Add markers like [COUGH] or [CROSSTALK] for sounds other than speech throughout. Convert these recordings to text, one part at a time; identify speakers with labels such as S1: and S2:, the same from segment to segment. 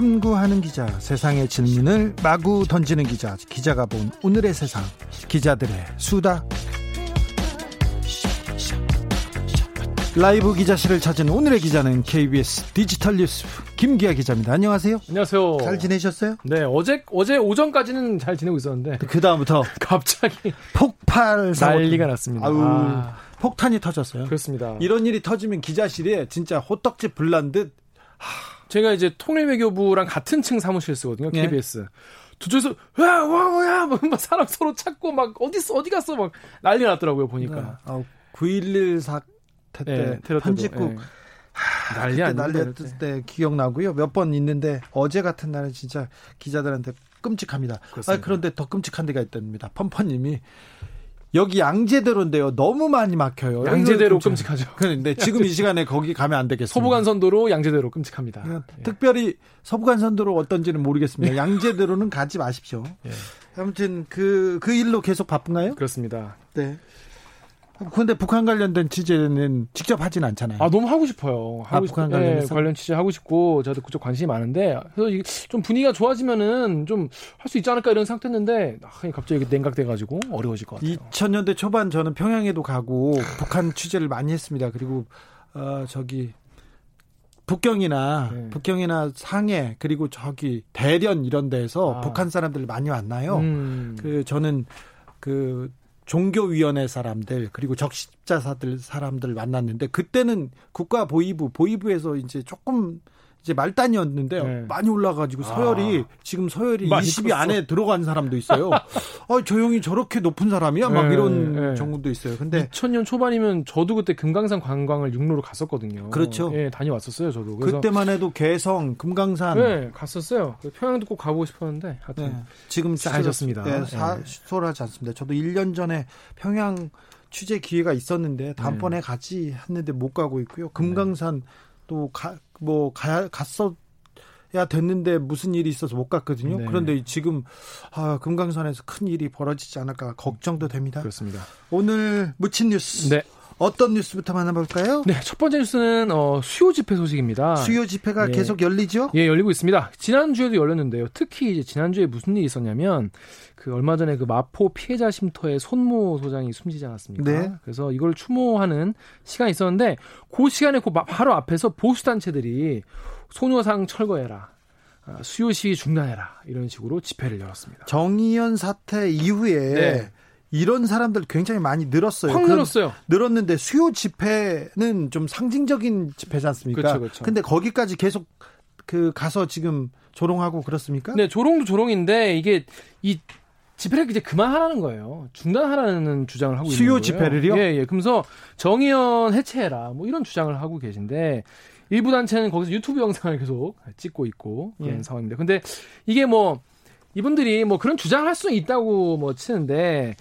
S1: 탐구하는 기자, 세상의 질문을 마구 던지는 기자, 기자가 본 오늘의 세상, 기자들의 수다. 라이브 기자실을 찾은 오늘의 기자는 KBS 디지털 뉴스 김기아 기자입니다. 안녕하세요.
S2: 안녕하세요.
S1: 잘 지내셨어요?
S2: 네, 어제 어제 오전까지는 잘 지내고 있었는데
S1: 그 다음부터 [LAUGHS]
S2: 갑자기
S1: 폭발
S2: 난리가 났습니다.
S1: 아우,
S2: 아,
S1: 폭탄이 터졌어요.
S2: 그렇습니다.
S1: 이런 일이 터지면 기자실에 진짜 호떡집 불난 듯
S2: 제가 이제 통일외교부랑 같은 층 사무실 쓰거든요.
S1: 네.
S2: KBS. 두 쪽에서 와와야 [LAUGHS] 막 사람 서로 찾고 막 어디 있어 어디 갔어 막 난리 났더라고요 보니까.
S1: 아, 9.11 사태 때
S2: 네,
S1: 편집국
S2: 예. 난리
S1: 그때. 난리였을 때 기억나고요. 몇 번 있는데 어제 같은 날은 진짜 기자들한테 끔찍합니다. 아,
S2: 그렇습니다.
S1: 그런데 더 끔찍한 데가 있답니다. 펌퍼님이 여기 양재대로인데요. 너무 많이 막혀요.
S2: 양재대로
S1: 끔찍-
S2: 끔찍하죠.
S1: 그런데 지금 이 시간에 거기 가면 안 되겠습니다.
S2: 서부간선도로 양재대로 끔찍합니다.
S1: 그냥 특별히 서부간선도로 어떤지는 모르겠습니다. 양재대로는 가지 마십시오.
S2: 예,
S1: 아무튼 그, 그 일로 계속 바쁜가요?
S2: 그렇습니다.
S1: 네. 그런데 북한 관련된 취재는 직접 하진 않잖아요.
S2: 아 너무 하고 싶어요.
S1: 아,
S2: 하고
S1: 북한
S2: 싶- 예,
S1: 관련해서?
S2: 관련 취재 하고 싶고 저도 그쪽 관심이 많은데 그래서 이게 좀 분위기가 좋아지면은 좀 할 수 있지 않을까 이런 생각했는데 아, 갑자기 냉각돼가지고 어려워질 것 같아요.
S1: 2000년대 초반 저는 평양에도 가고 북한 취재를 많이 했습니다. 그리고 어 저기 북경이나
S2: 네.
S1: 북경이나 상해 그리고 저기 대련 이런 데서
S2: 아.
S1: 북한 사람들 많이 왔나요?
S2: 음,
S1: 그 저는 그 종교위원회 사람들 그리고 적십자사들 사람들 만났는데 그때는 국가보위부 보위부에서 이제 조금 이제 말단이었는데요
S2: 네.
S1: 많이 올라가지고 서열이 지금 서열이
S2: 많이
S1: 20위
S2: 컸어.
S1: 안에 들어간 사람도 있어요. [LAUGHS] 어, 저 형이 저렇게 높은 사람이야? 막
S2: 네,
S1: 이런
S2: 네.
S1: 정도도 있어요. 근데
S2: 2000년 초반이면 저도 그때 금강산 관광을 육로로 갔었거든요.
S1: 그렇죠.
S2: 예, 다녀왔었어요, 저도.
S1: 그때만 해도 개성, 금강산
S2: 네, 갔었어요. 평양도 꼭 가보고 싶었는데 하여튼
S1: 네, 지금
S2: 쌓여졌습니다.
S1: 네, 사,
S2: 네.
S1: 수월하지 않습니다. 저도 1년 전에 평양 취재 기회가 있었는데
S2: 네.
S1: 다음번에 가지 했는데 못 가고 있고요. 금강산 또가뭐 가 갔어 야 됐는데 무슨 일이 있어서 못 갔거든요.
S2: 네.
S1: 그런데 지금 아, 금강산에서 큰 일이 벌어지지 않을까 걱정도 됩니다.
S2: 그렇습니다.
S1: 오늘 묻힌 뉴스
S2: 네.
S1: 어떤 뉴스부터 만나볼까요?
S2: 네, 첫 번째 뉴스는 어, 수요 집회 소식입니다.
S1: 수요 집회가
S2: 예.
S1: 계속 열리죠?
S2: 예, 열리고 있습니다. 지난주에도 열렸는데요. 특히 이제 지난주에 무슨 일이 있었냐면 그 얼마 전에 그 마포 피해자 쉼터의 손모 소장이 숨지지 않았습니까?
S1: 네.
S2: 그래서 이걸 추모하는 시간이 있었는데 그 시간에 그 마- 바로 앞에서 보수 단체들이 소녀상 철거해라. 아, 수요 시위 중단해라. 이런 식으로 집회를 열었습니다.
S1: 정의연 사태 이후에
S2: 네.
S1: 이런 사람들 굉장히 많이 늘었어요.
S2: 확
S1: 그런-
S2: 늘었어요.
S1: 늘었는데 수요 집회는 좀 상징적인 집회지 않습니까?
S2: 그렇죠, 그렇죠.
S1: 근데 거기까지 계속 그 가서 지금 조롱하고 그렇습니까?
S2: 네, 조롱도 조롱인데 이게 이 집회를 이제 그만하라는 거예요. 중단하라는 주장을 하고
S1: 수요
S2: 있는 거예요.
S1: 집회를요?
S2: 예, 예. 그러면서 정의연 해체해라. 뭐 이런 주장을 하고 계신데 일부 단체는 거기서 유튜브 영상을 계속 찍고 있고 그런
S1: 예.
S2: 상황입니다. 근데 이게 뭐 이분들이 뭐 그런 주장을 할 수는 있다고 뭐 치는데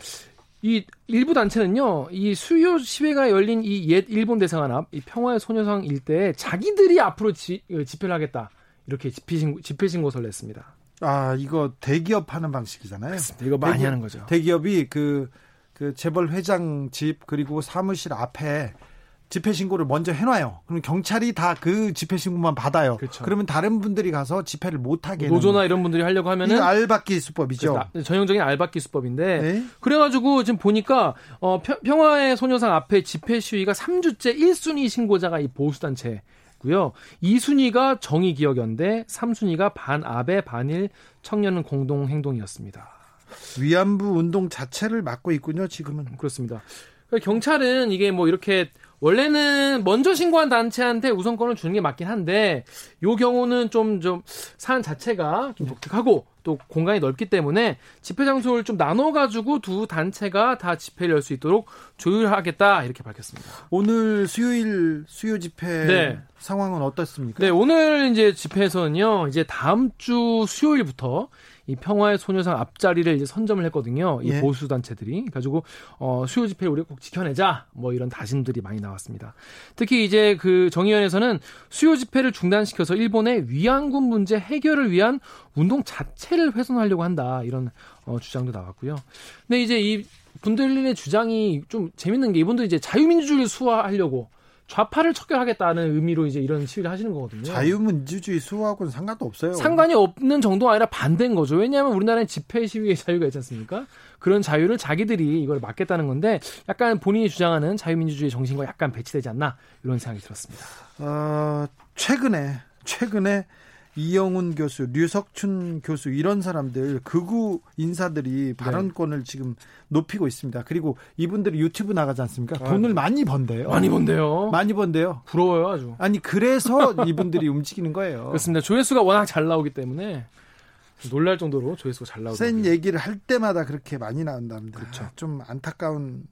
S2: 이 일부 단체는요, 이 수요 시위가 열린 이 옛 일본 대사관 앞, 이 평화의 소녀상 일대에 자기들이 앞으로 지, 어, 집회를 하겠다. 이렇게 집회 신고, 집회 신고서를 냈습니다.
S1: 아 이거 대기업 하는 방식이잖아요.
S2: 이거 많이
S1: 대기-
S2: 하는 거죠.
S1: 대기업이 그, 그 재벌 회장 집 그리고 사무실 앞에 집회 신고를 먼저 해놔요. 그럼 경찰이 다 그 집회 신고만 받아요.
S2: 그렇죠.
S1: 그러면 다른 분들이 가서 집회를 못 하게
S2: 노조나 이런 분들이 하려고 하면은
S1: 이 알박기 수법이죠.
S2: 나- 전형적인 알바끼 수법인데
S1: 네.
S2: 그래가지고 지금 보니까 어, 평- 평화의 소녀상 앞에 집회 시위가 3주째 1순위 신고자가 이 보수단체 고요. 2순위가 정의기억연대, 3순위가 반아베 반일 청년 공동행동이었습니다.
S1: 위안부 운동 자체를 막고 있군요. 지금은.
S2: 그렇습니다. 그러니까 경찰은 이게 뭐 이렇게 원래는 먼저 신고한 단체한테 우선권을 주는 게 맞긴 한데 요 경우는 좀 좀 사안 자체가 좀 독특하고 또 공간이 넓기 때문에 집회 장소를 좀 나눠 가지고 두 단체가 다 집회를 열 수 있도록 조율하겠다 이렇게 밝혔습니다.
S1: 오늘 수요일 수요 집회
S2: 네.
S1: 상황은 어떻습니까?
S2: 네, 오늘 이제 집회에서는요. 이제 다음 주 수요일부터 이 평화의 소녀상 앞자리를 이제 선점을 했거든요. 이
S1: 예.
S2: 보수 단체들이 가지고 어 수요 집회 우리가 꼭 지켜내자 뭐 이런 다짐들이 많이 나왔습니다. 특히 이제 그 정의연에서는 수요 집회를 중단시켜서 일본의 위안군 문제 해결을 위한 운동 자체를 훼손하려고 한다 이런 어 주장도 나왔고요. 근데 이제 이 분들의 주장이 좀 재밌는 게 이분들 이제 자유민주주의를 수호하려고 좌파를 척결하겠다는 의미로 이제 이런 시위를 하시는 거거든요.
S1: 자유민주주의 수호하고는 상관도 없어요.
S2: 상관이 없는 정도가 아니라 반대인 거죠. 왜냐하면 우리나라는 집회 시위의 자유가 있지 않습니까? 그런 자유를 자기들이 이걸 막겠다는 건데 약간 본인이 주장하는 자유민주주의 정신과 약간 배치되지 않나 이런 생각이 들었습니다.
S1: 어, 최근에 최근에 이영훈 교수, 류석춘 교수 이런 사람들 극우 인사들이 발언권을 지금 높이고 있습니다. 그리고 이분들이 유튜브 나가지 않습니까? 돈을 많이 번대요.
S2: 많이 본대요.
S1: 많이 번대요.
S2: 부러워요 아주.
S1: 아니 그래서 [LAUGHS] 이분들이 움직이는 거예요.
S2: 그렇습니다. 조회수가 워낙 잘 나오기 때문에 놀랄 정도로 조회수가 잘 나오고.
S1: 센 얘기를 할 때마다 그렇게 많이 나온답니다.
S2: 그렇죠.
S1: 좀 안타까운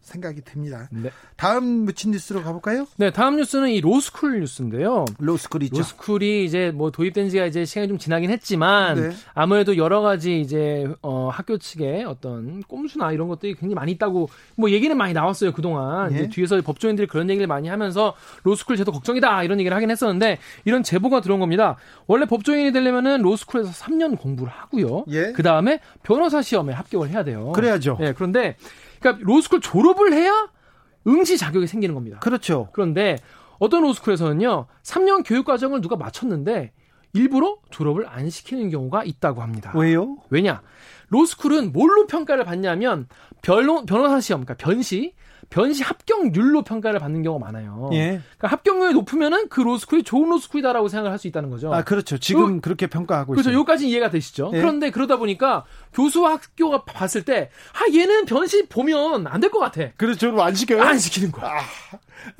S1: 생각이 듭니다.
S2: 네.
S1: 다음 묻힌 뉴스로 가볼까요?
S2: 네, 다음 뉴스는 이 로스쿨 뉴스인데요.
S1: 로스쿨 있죠.
S2: 로스쿨이 이제 뭐 도입된 지가 이제 시간이 좀 지나긴 했지만
S1: 네.
S2: 아무래도 여러 가지 이제 어 학교 측에 어떤 꼼수나 이런 것들이 굉장히 많이 있다고 뭐 얘기는 많이 나왔어요 그동안
S1: 예.
S2: 이제 뒤에서 법조인들이 그런 얘기를 많이 하면서 로스쿨 제도 걱정이다 이런 얘기를 하긴 했었는데 이런 제보가 들어온 겁니다 원래 법조인이 되려면은 로스쿨에서 3년 공부를 하고요
S1: 예.
S2: 그 다음에 변호사 시험에 합격을 해야 돼요
S1: 그래야죠.
S2: 예 그런데 그러니까 로스쿨 졸업을 해야 응시 자격이 생기는 겁니다
S1: 그렇죠.
S2: 그런데 어떤 로스쿨에서는요, 3년 교육 과정을 누가 마쳤는데 일부러 졸업을 안 시키는 경우가 있다고 합니다.
S1: 왜요?
S2: 왜냐? 로스쿨은 뭘로 평가를 받냐면 변호, 변호사 시험, 그러니까 변시, 변시 합격률로 평가를 받는 경우가 많아요.
S1: 예.
S2: 그러니까 합격률이 높으면은 그 로스쿨이 좋은 로스쿨이다라고 생각을 할 수 있다는 거죠.
S1: 아 그렇죠. 지금 그렇게 평가하고
S2: 그렇죠.
S1: 있어요.
S2: 여기까지 이해가 되시죠?
S1: 예.
S2: 그런데 그러다 보니까 교수 학교가 봤을 때, 아, 얘는 변시 보면 안 될 것 같아.
S1: 그래서 졸업 안 시켜요?
S2: 안 시키는 거야.
S1: 아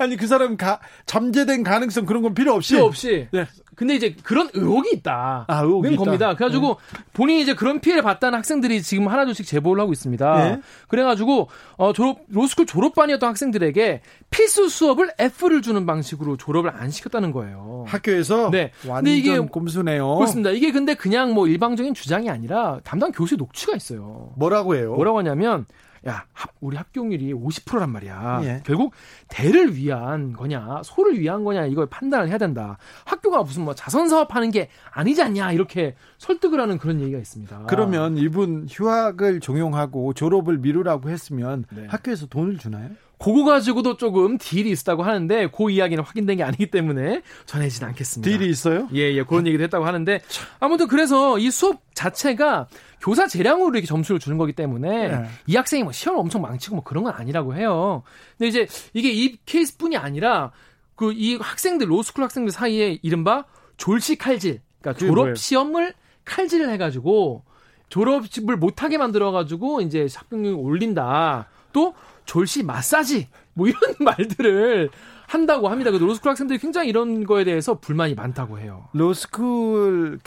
S1: 니 그 사람 가, 잠재된 가능성 그런 건 필요 없이
S2: 필요 없이.
S1: 네.
S2: 근데 이제 그런 의혹이 있다.
S1: 아, 의혹이
S2: 는
S1: 있다.
S2: 겁니다. 그래가지고 본인이 이제 그런 피해를 봤다는 학생들이 지금 하나둘씩 제보를 하고 있습니다.
S1: 예.
S2: 그래가지고 어, 졸업 로스쿨 졸업반이었던 학생들에게 필수 수업을 F를 주는 방식으로 졸업을 안 시켰다는 거예요.
S1: 학교에서
S2: 네.
S1: 완전
S2: 근데 이게
S1: 꼼수네요.
S2: 그렇습니다. 이게 근데 그냥 뭐 일방적인 주장이 아니라 담당 교수의 녹취가 있어요.
S1: 뭐라고 해요?
S2: 뭐라고 하냐면 야 합- 우리 합격률이 50%란 말이야.
S1: 예.
S2: 결국 대를 위한 거냐 소를 위한 거냐 이걸 판단을 해야 된다. 학교가 무슨 뭐 자선 사업하는 게 아니지 않냐 이렇게 설득을 하는 그런 얘기가 있습니다.
S1: 그러면 이분 휴학을 종용하고 졸업을 미루라고 했으면
S2: 네.
S1: 학교에서 돈을 주나요?
S2: 그거 가지고도 조금 딜이 있다고 하는데 그 이야기는 확인된 게 아니기 때문에 전해지진 않겠습니다.
S1: 딜이 있어요?
S2: 예, 예, 그런 얘기도 했다고 하는데 아무튼 그래서 이 수업 자체가 교사 재량으로 이렇게 점수를 주는 거기 때문에
S1: 네.
S2: 이 학생이 뭐 시험 엄청 망치고 뭐 그런 건 아니라고 해요. 근데 이제 이게 이 케이스뿐이 아니라 그 이 학생들 로스쿨 학생들 사이에 이른바 졸시 칼질, 그러니까 졸업? 시험을 칼질을 해가지고 졸업을 못하게 만들어가지고 이제 합격률 올린다. 또 졸시 마사지 뭐 이런 [LAUGHS] 말들을 한다고 합니다. 그 로스쿨 학생들이 굉장히 이런 거에 대해서 불만이 많다고 해요.
S1: 로스쿨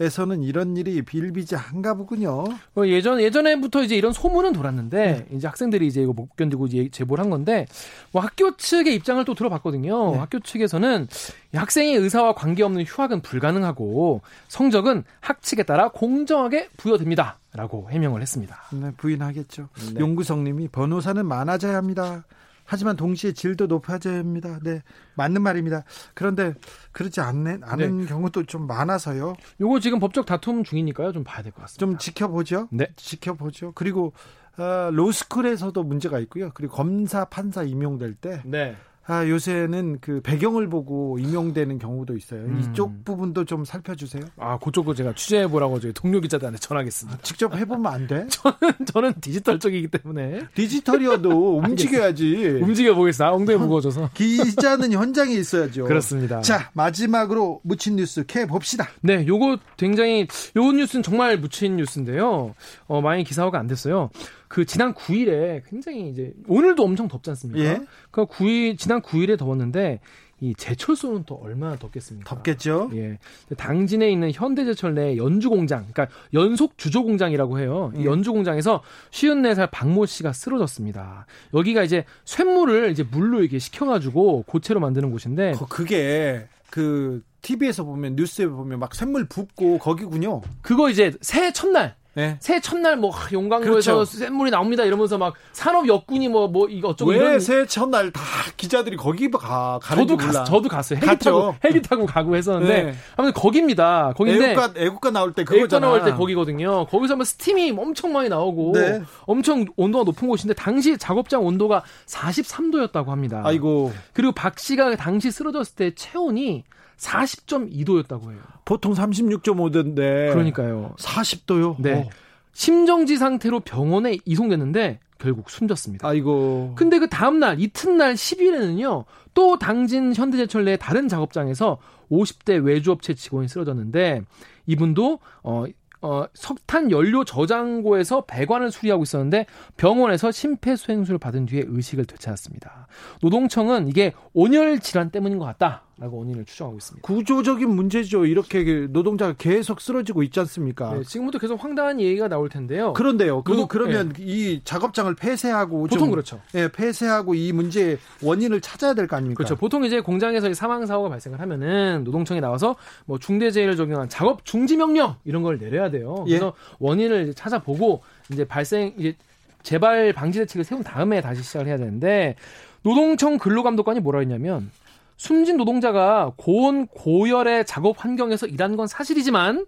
S1: 에서는 이런 일이 비일비재한가 보군요.
S2: 어, 예전 예전에부터 이제 이런 소문은 돌았는데 이제 학생들이 이제 이거 못 견디고 이제 제보를 한 건데 뭐 학교 측의 입장을 또 들어봤거든요.
S1: 네.
S2: 학교 측에서는 이 학생의 의사와 관계없는 휴학은 불가능하고 성적은 학칙에 따라 공정하게 부여됩니다 라고 해명을 했습니다.
S1: 네, 부인하겠죠.
S2: 네.
S1: 용구성님이 변호사는 많아져야 합니다. 하지만 동시에 질도 높아져야 합니다. 네, 맞는 말입니다. 그런데 그렇지 않는, 않은 경우도 좀 많아서요.
S2: 요거 지금 법적 다툼 중이니까요. 좀 봐야 될 것 같습니다.
S1: 좀 지켜보죠.
S2: 네.
S1: 지켜보죠. 그리고 어, 로스쿨에서도 문제가 있고요. 그리고 검사, 판사 임용될 때
S2: 네.
S1: 아, 요새는 그 배경을 보고 임용되는 경우도 있어요.
S2: 음.
S1: 이쪽 부분도 좀 살펴주세요.
S2: 아, 그쪽도 제가 취재해 보라고 저희 동료 기자들한테 전하겠습니다.
S1: 직접 해보면 안 돼? [LAUGHS]
S2: 저는 디지털 쪽이기 때문에
S1: 디지털이어도 움직여야지.
S2: 움직여 보겠습니다. 엉덩이 무거워져서. [LAUGHS]
S1: 기자는 현장에 있어야죠.
S2: 그렇습니다.
S1: 자, 마지막으로 묻힌 뉴스 캐 봅시다.
S2: 네, 요거 굉장히 요 뉴스는 정말 묻힌 뉴스인데요. 어, 많이 기사화가 안 됐어요. 그 지난 9일에 굉장히 이제 오늘도 엄청 덥지 않습니까?
S1: 예.
S2: 그 9일 지난 9일에 더웠는데 이 제철소는 또 얼마나 덥겠습니까?
S1: 덥겠죠.
S2: 예. 당진에 있는 현대제철 내 연주 공장, 그러니까 연속 주조 공장이라고 해요. 이 예. 연주 공장에서 54살 박모 씨가 쓰러졌습니다. 여기가 이제 쇳물을 이제 물로 이렇게 식혀가지고 고체로 만드는 곳인데
S1: 그게 그 TV에서 보면 뉴스에 보면 막 샘물 붓고 거기군요.
S2: 그거 이제 새해 첫날 네. 새해 첫날 뭐 용광로에서 그렇죠. 샘물이 나옵니다 이러면서 막 산업 역군이 뭐뭐 뭐 이거 어쩌고
S1: 왜 새해 첫날 다 기자들이 거기 가 가는
S2: 저도 갔 저도 갔어요 헬기 갔죠. 타고 헬기 타고 가고 했었는데 네. 아무튼 거기입니다 거긴데
S1: 애국가 애국가 나올 때 그거잖아
S2: 애국가 나올 때 거기거든요 거기서 뭐 스팀이 엄청 많이 나오고 네. 엄청 온도가 높은 곳인데 당시 작업장 온도가 43도였다고 합니다
S1: 아이고
S2: 그리고 박 씨가 당시 쓰러졌을 때 체온이 40.2도였다고 해요.
S1: 보통 36.5도인데.
S2: 그러니까요.
S1: 40도요?
S2: 네. 어. 심정지 상태로 병원에 이송됐는데 결국 숨졌습니다.
S1: 아이고.
S2: 근데 그 다음날 이튿날 10일에는요. 또 당진 현대제철 내 다른 작업장에서 50대 외주업체 직원이 쓰러졌는데 이분도 어 어, 석탄 연료 저장고에서 배관을 수리하고 있었는데 병원에서 심폐소생술을 받은 뒤에 의식을 되찾았습니다. 노동청은 이게 온열 질환 때문인 것 같다. 라고 원인을 추정하고 있습니다.
S1: 구조적인 문제죠. 이렇게 그 노동자가 계속 쓰러지고 있지 않습니까? 네,
S2: 지금부터 계속 황당한 얘기가 나올 텐데요.
S1: 그런데요. 그, 노동, 그러면 네. 이 작업장을 폐쇄하고
S2: 보통 좀, 그렇죠.
S1: 예, 폐쇄하고 이 문제의 원인을 찾아야 될 거 아닙니까?
S2: 그렇죠. 보통 이제 공장에서 사망 사고가 발생을 하면은 노동청이 나와서 뭐 중대재해를 적용한 작업 중지 명령 이런 걸 내려야 돼요. 예. 그래서 예. 원인을 찾아보고 이제 발생 이제 재발 방지 대책을 세운 다음에 다시 시작을 해야 되는데 노동청 근로감독관이 뭐라 했냐면 숨진 노동자가 고온 고열의 작업 환경에서 일한 건 사실이지만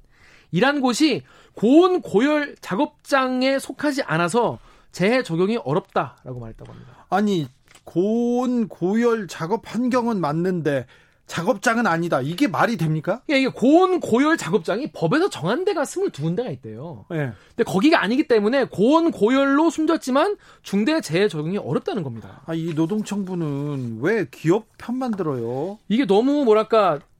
S2: 일한 곳이 고온 고열 작업장에 속하지 않아서 재해 적용이 어렵다라고 말했다고 합니다.
S1: 아니 고온 고열 작업 환경은 맞는데 작업장은 아니다. 이게 말이 됩니까?
S2: 예, 이게 고온 고열 작업장이 법에서 정한 데가 22군데가 있대요. 예. 근데 거기가 아니기 때문에 고온 고열로 숨졌지만 중대 재해 적용이 어렵다는 겁니다.
S1: 아, 이 노동청부는 왜 기업 편만 들어요?
S2: 이게 너무 뭐랄까 법,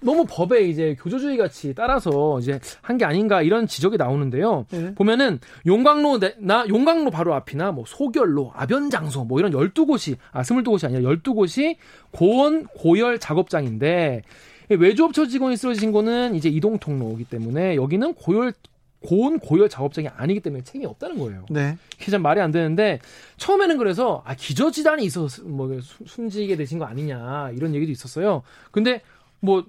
S2: 너무 법에 이제 교조주의 같이 따라서 이제 한 게 아닌가 이런 지적이 나오는데요. 네. 보면은 용광로 나 용광로 바로 앞이나 뭐 소결로, 아변 장소 뭐 이런 12곳이 아 22곳이 아니라 12곳이 고온 고열 작업장인데 외주업체 직원이 쓰러진 거는 이제 이동 통로이기 때문에 여기는 고열 고온 고열 작업장이 아니기 때문에 책임이 없다는 거예요.
S1: 네.
S2: 그게 참 말이 안 되는데 처음에는 그래서 아 기저질환이 있어서 뭐 숨지게 되신 거 아니냐 이런 얘기도 있었어요. 근데 뭐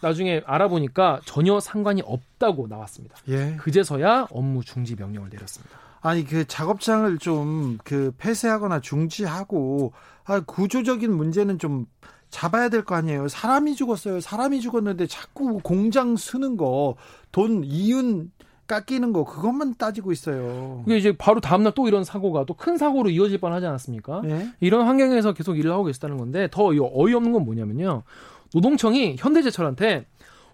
S2: 나중에 알아보니까 전혀 상관이 없다고 나왔습니다.
S1: 예.
S2: 그제서야 업무 중지 명령을 내렸습니다.
S1: 아니 그 작업장을 좀 그 폐쇄하거나 중지하고 아, 구조적인 문제는 좀 잡아야 될 거 아니에요. 사람이 죽었어요. 사람이 죽었는데 자꾸 공장 쓰는 거, 돈 이윤 깎이는 거 그것만 따지고 있어요.
S2: 이게 이제 바로 다음날 또 이런 사고가 또 큰 사고로 이어질 뻔하지 않았습니까?
S1: 네.
S2: 이런 환경에서 계속 일을 하고 계시다는 건데 더 어이없는 건 뭐냐면요. 노동청이 현대제철한테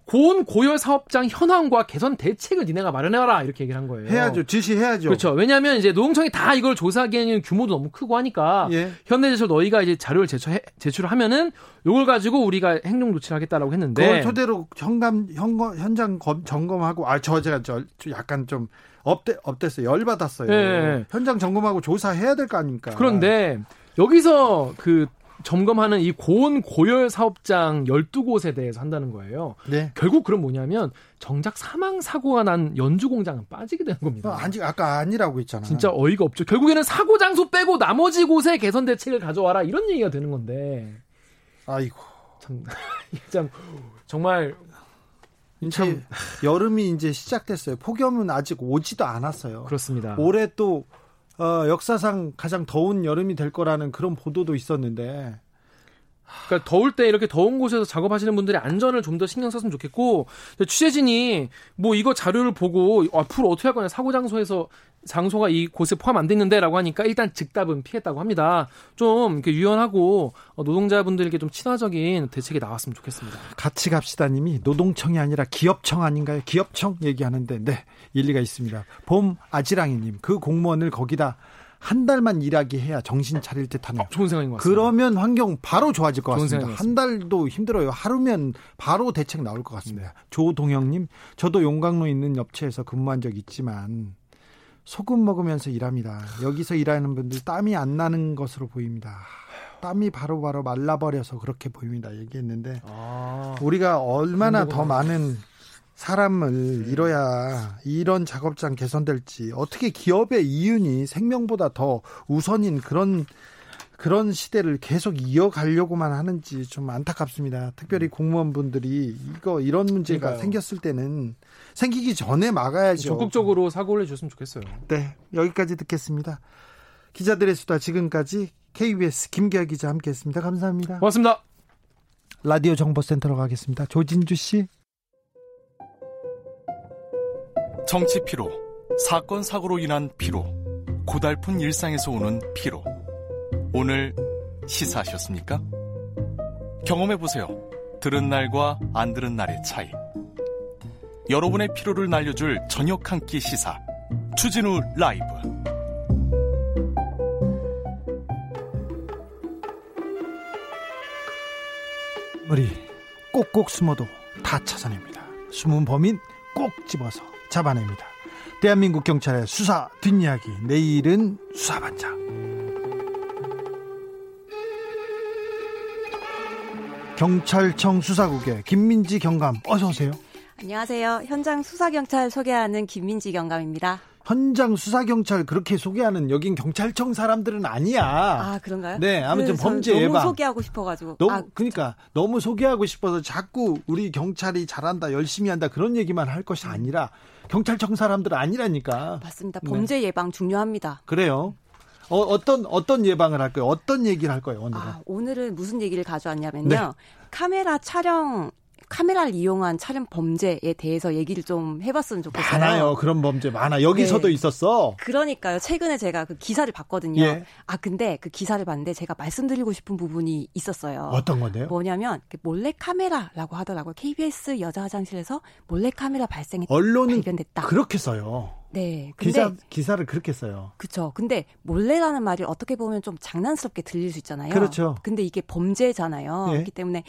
S2: 고온 고열 사업장 현황과 개선 대책을 니네가 마련해라 이렇게 얘기를 한 거예요.
S1: 해야죠. 지시해야죠.
S2: 그렇죠. 왜냐하면 이제 노동청이 다 이걸 조사하기에는 규모도 너무 크고 하니까
S1: 예.
S2: 현대제철 너희가 이제 자료를 제출해, 제출을 하면은 요걸 가지고 우리가 행정 조치를 하겠다라고 했는데
S1: 그걸 토대로 현감 현, 현장 검, 점검하고 아 저 제가 저 약간 좀 up돼 up됐어요. 열 받았어요.
S2: 예.
S1: 현장 점검하고 조사해야 될 거 아닙니까?
S2: 그런데 여기서 그 점검하는 이 고온 고열 사업장 12곳에 대해서 한다는 거예요.
S1: 네.
S2: 결국 그럼 뭐냐면 정작 사망 사고가 난 연주 공장은 빠지게 되는 겁니다.
S1: 어, 아니, 아까 아니라고 했잖아.
S2: 진짜 어이가 없죠. 결국에는 사고 장소 빼고 나머지 곳에 개선 대책을 가져와라 이런 얘기가 되는 건데.
S1: 아이고.
S2: 참, [LAUGHS] 참 정말
S1: 참 여름이 이제 시작됐어요. 폭염은 아직 오지도 않았어요.
S2: 그렇습니다.
S1: 올해 또 어, 역사상 가장 더운 여름이 될 거라는 그런 보도도 있었는데
S2: 그러니까 더울 때 이렇게 더운 곳에서 작업하시는 분들의 안전을 좀 더 신경 썼으면 좋겠고 취재진이 뭐 이거 자료를 보고 앞으로 어떻게 할 거냐 사고 장소에서 장소가 이 곳에 포함 안 돼 있는데라고 하니까 일단 즉답은 피했다고 합니다. 좀 유연하고 노동자분들에게 좀 친화적인 대책이 나왔으면 좋겠습니다.
S1: 같이 갑시다님이 노동청이 아니라 기업청 아닌가요? 기업청 얘기하는데 네 일리가 있습니다. 봄 아지랑이님 그 공무원을 거기다 한 달만 일하게 해야 정신 차릴 듯 하네요. 어,
S2: 좋은 생각인 것 같습니다.
S1: 그러면 환경 바로 좋아질 것 같습니다. 한 달도 힘들어요. 하루면 바로 대책 나올 것 같습니다. 네. 조동영님, 저도 용광로 있는 업체에서 근무한 적 있지만 소금 먹으면서 일합니다. 여기서 일하는 분들 땀이 안 나는 것으로 보입니다. 땀이 바로바로 바로 말라버려서 그렇게 보입니다. 얘기했는데 아, 우리가 얼마나 더 많은 사람을 네. 잃어야 이런 작업장 개선될지 어떻게 기업의 이윤이 생명보다 더 우선인 그런 그런 시대를 계속 이어가려고만 하는지 좀 안타깝습니다. 특별히 공무원분들이 이거 이런 문제가 그러니까요. 생겼을 때는 생기기 전에 막아야죠.
S2: 적극적으로 사고를 해줬으면 좋겠어요.
S1: 네, 여기까지 듣겠습니다. 기자들의 수다 지금까지 KBS 김기아 기자 함께했습니다. 감사합니다.
S2: 고맙습니다.
S1: 라디오 정보센터로 가겠습니다. 조진주 씨.
S3: 정치 피로, 사건 사고로 인한 피로, 고달픈 일상에서 오는 피로. 오늘 시사하셨습니까? 경험해 보세요. 들은 날과 안 들은 날의 차이. 여러분의 피로를 날려줄 저녁 한 끼 시사. 추진우 라이브.
S1: 우리 꼭꼭 숨어도 다 찾아냅니다. 숨은 범인 꼭 집어서 잡아냅니다. 대한민국 경찰의 수사 뒷이야기 내일은 수사반장 경찰청 수사국의 김민지 경감 어서 오세요.
S4: 안녕하세요. 현장 수사 경찰 소개하는 김민지 경감입니다.
S1: 현장 수사 경찰 그렇게 소개하는 여긴 경찰청 사람들은 아니야.
S4: 아 그런가요?
S1: 네, 아무튼 범죄
S4: 너무
S1: 예방.
S4: 소개하고 싶어가지고.
S1: 너무 아, 그러니까 너무 소개하고 싶어서 자꾸 우리 경찰이 잘한다, 열심히 한다 그런 얘기만 할 것이 아니라 경찰청 사람들 아니라니까.
S4: 맞습니다. 네. 범죄 네. 예방 중요합니다.
S1: 그래요. 어, 어떤 어떤 예방을 할 거예요? 어떤 얘기를 할 거예요 오늘은? 아,
S4: 오늘은 무슨 얘기를 가져왔냐면요. 네. 카메라 촬영 카메라를 이용한 촬영 범죄에 대해서 얘기를 좀 해봤으면 좋겠어요.
S1: 많아요. 그런 범죄 많아. 여기서도 네. 있었어.
S4: 그러니까요. 최근에 제가 그 기사를 봤거든요. 예. 아 근데 그 기사를 봤는데 제가 말씀드리고 싶은 부분이 있었어요.
S1: 어떤 건데요?
S4: 뭐냐면 몰래 카메라라고 하더라고요. KBS 여자 화장실에서 몰래 카메라 발생이
S1: 언론은
S4: 발견됐다.
S1: 그렇게 써요.
S4: 네.
S1: 근데, 기사 기사를 그렇게 써요.
S4: 그렇죠. 근데 몰래라는 말이 어떻게 보면 좀 장난스럽게 들릴 수 있잖아요.
S1: 그렇죠.
S4: 근데 이게 범죄잖아요. 예. 그렇기 때문에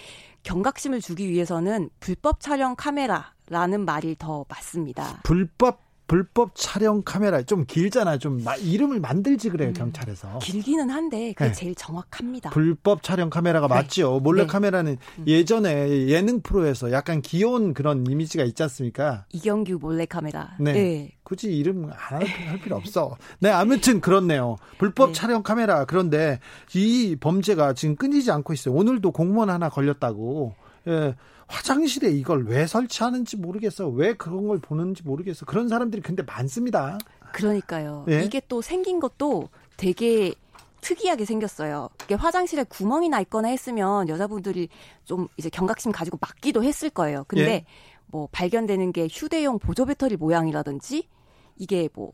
S4: 경각심을 주기 위해서는 불법 촬영 카메라라는 말이 더 맞습니다.
S1: 불법 불법 촬영 카메라 좀 길잖아. 좀 이름을 만들지 그래요, 음, 경찰에서.
S4: 길기는 한데 그게 네. 제일 정확합니다.
S1: 불법 촬영 카메라가 네. 맞죠. 몰래 네. 카메라는 음. 예전에 예능 프로에서 약간 귀여운 그런 이미지가 있지 않습니까?
S4: 이경규 몰래 카메라.
S1: 네. 네. 굳이 이름 안할 필요 없어. 네, 아무튼 그렇네요. 불법 네. 촬영 카메라. 그런데 이 범죄가 지금 끊이지 않고 있어요. 오늘도 공무원 하나 걸렸다고. 예. 화장실에 이걸 왜 설치하는지 모르겠어. 왜 그런 걸 보는지 모르겠어. 그런 사람들이 근데 많습니다.
S4: 그러니까요. 예? 이게 또 생긴 것도 되게 특이하게 생겼어요. 이게 화장실에 구멍이 나 있거나 했으면 여자분들이 좀 이제 경각심 가지고 막기도 했을 거예요. 근데 예? 뭐 발견되는 게 휴대용 보조 배터리 모양이라든지 이게 뭐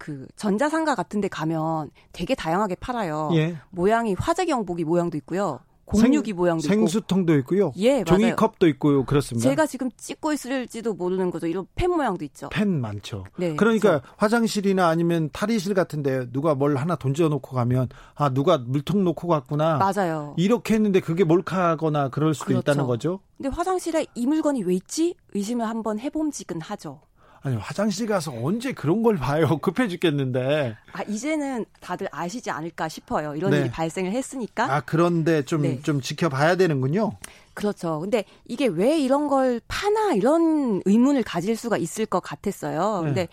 S4: 그 전자상가 같은 데 가면 되게 다양하게 팔아요. 예. 모양이 화재 경보기 모양도 있고요. 공유기 모양도
S1: 생수통도
S4: 있고.
S1: 있고요. 예, 종이컵도 있고요. 그렇습니다.
S4: 제가 지금 찍고 있을지도 모르는 거죠. 이런 펜 모양도 있죠.
S1: 펜 많죠. 네, 그러니까 그렇죠. 화장실이나 아니면 탈의실 같은데 누가 뭘 하나 던져 놓고 가면 아 누가 물통 놓고 갔구나.
S4: 맞아요.
S1: 이렇게 했는데 그게 몰카거나 그럴 수도 그렇죠. 있다는 거죠.
S4: 근데 화장실에 이 물건이 왜 있지? 의심을 한번 해봄직은 하죠.
S1: 아니 화장실 가서 언제 그런 걸 봐요? [LAUGHS] 급해 죽겠는데.
S4: 아 이제는 다들 아시지 않을까 싶어요. 이런 네. 일이 발생을 했으니까.
S1: 아 그런데 좀좀 네. 좀 지켜봐야 되는군요.
S4: 그렇죠. 근데 이게 왜 이런 걸 파나 이런 의문을 가질 수가 있을 것 같았어요. 네. 근데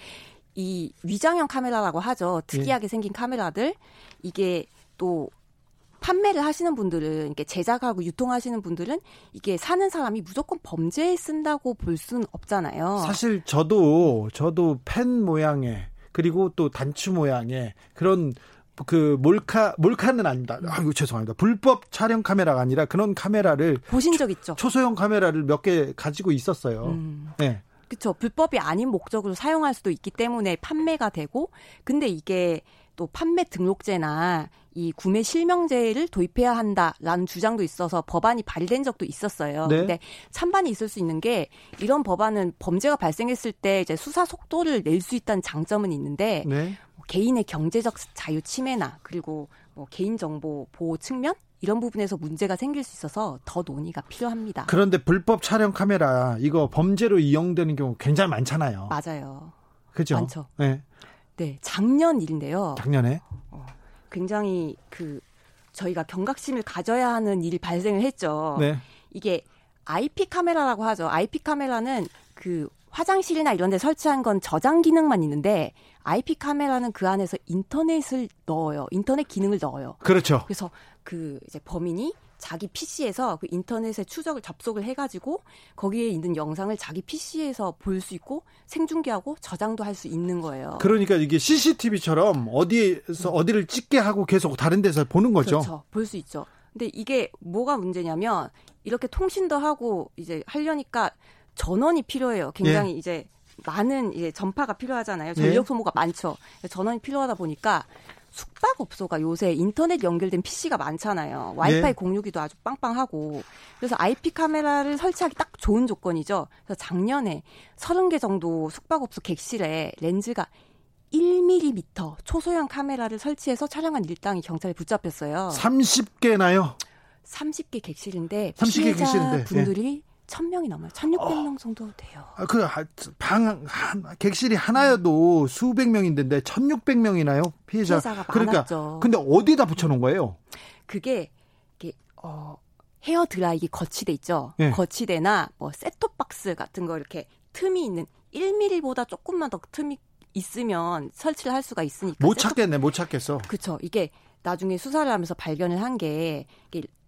S4: 이 위장형 카메라라고 하죠. 특이하게 예. 생긴 카메라들 이게 또 판매를 하시는 분들은 이게 제작하고 유통하시는 분들은 이게 사는 사람이 무조건 범죄에 쓴다고 볼 수는 없잖아요.
S1: 사실 저도 저도 펜 모양의 그리고 또 단추 모양의 그런 그 몰카 몰카는 아닙니다. 아이고 죄송합니다. 불법 촬영 카메라가 아니라 그런 카메라를
S4: 보신 적 있죠?
S1: 초 소형 카메라를 몇 개 가지고 있었어요. 음. 네.
S4: 그렇죠. 불법이 아닌 목적으로 사용할 수도 있기 때문에 판매가 되고 근데 이게 또 판매 등록제나 이 구매 실명제를 도입해야 한다라는 주장도 있어서 법안이 발의된 적도 있었어요. 네. 근데 찬반이 있을 수 있는 게 이런 법안은 범죄가 발생했을 때 이제 수사 속도를 낼 수 있다는 장점은 있는데 네. 뭐 개인의 경제적 자유 침해나 그리고 뭐 개인 정보 보호 측면 이런 부분에서 문제가 생길 수 있어서 더 논의가 필요합니다.
S1: 그런데 불법 촬영 카메라 이거 범죄로 이용되는 경우 굉장히 많잖아요.
S4: 맞아요.
S1: 그죠?
S4: 많죠. 네. 네, 작년 일인데요.
S1: 작년에?
S4: 어, 굉장히 그 저희가 경각심을 가져야 하는 일이 발생을 했죠.
S1: 네.
S4: 이게 IP 카메라라고 하죠. IP 카메라는 그 화장실이나 이런 데 설치한 건 저장 기능만 있는데 IP 카메라는 그 안에서 인터넷을 넣어요. 인터넷 기능을 넣어요.
S1: 그렇죠.
S4: 그래서 그 이제 범인이 자기 PC에서 그 인터넷에 추적을 접속을 해가지고 거기에 있는 영상을 자기 PC에서 볼 수 있고 생중계하고 저장도 할 수 있는 거예요.
S1: 그러니까 이게 CCTV처럼 어디에서 어디를 찍게 하고 계속 다른 데서 보는 거죠.
S4: 그렇죠. 볼 수 있죠. 근데 이게 뭐가 문제냐면 이렇게 통신도 하고 이제 하려니까 전원이 필요해요. 굉장히
S1: 예.
S4: 이제 많은 이제 전파가 필요하잖아요.
S1: 예.
S4: 전력 소모가 많죠. 전원이 필요하다 보니까 숙박업소가 요새 인터넷 연결된 PC가 많잖아요. 와이파이
S1: 예.
S4: 공유기도 아주 빵빵하고. 그래서 IP 카메라를 설치하기 딱 좋은 조건이죠. 그래서 작년에 30개 정도 숙박업소 객실에 렌즈가 1mm 초소형 카메라를 설치해서 촬영한 일당이 경찰에 붙잡혔어요.
S1: 30개나요?
S4: 30개 객실인데
S1: 30개
S4: 피해자
S1: 객실인데, 예.
S4: 분들이 1000명이 넘어요. 1600명 정도 돼요.
S1: 아, 그, 방, 한, 객실이 하나여도 수백 명인데, 1600명이나요? 피해자.
S4: 피해자 가
S1: 그러니까,
S4: 많았죠.
S1: 근데 어디다 붙여놓은 거예요?
S4: 그게 이게 어 헤어 드라이기 거치대 있죠.
S1: 예.
S4: 거치대나 뭐 셋톱 박스 같은 거 이렇게 틈이 있는 1mm보다 조금만 더 틈이 있으면 설치를 할 수가 있으니까
S1: 못
S4: 셋톱-
S1: 찾겠네, 못 찾겠어.
S4: 그쵸. 이게 나중에 수사를 하면서 발견을 한 게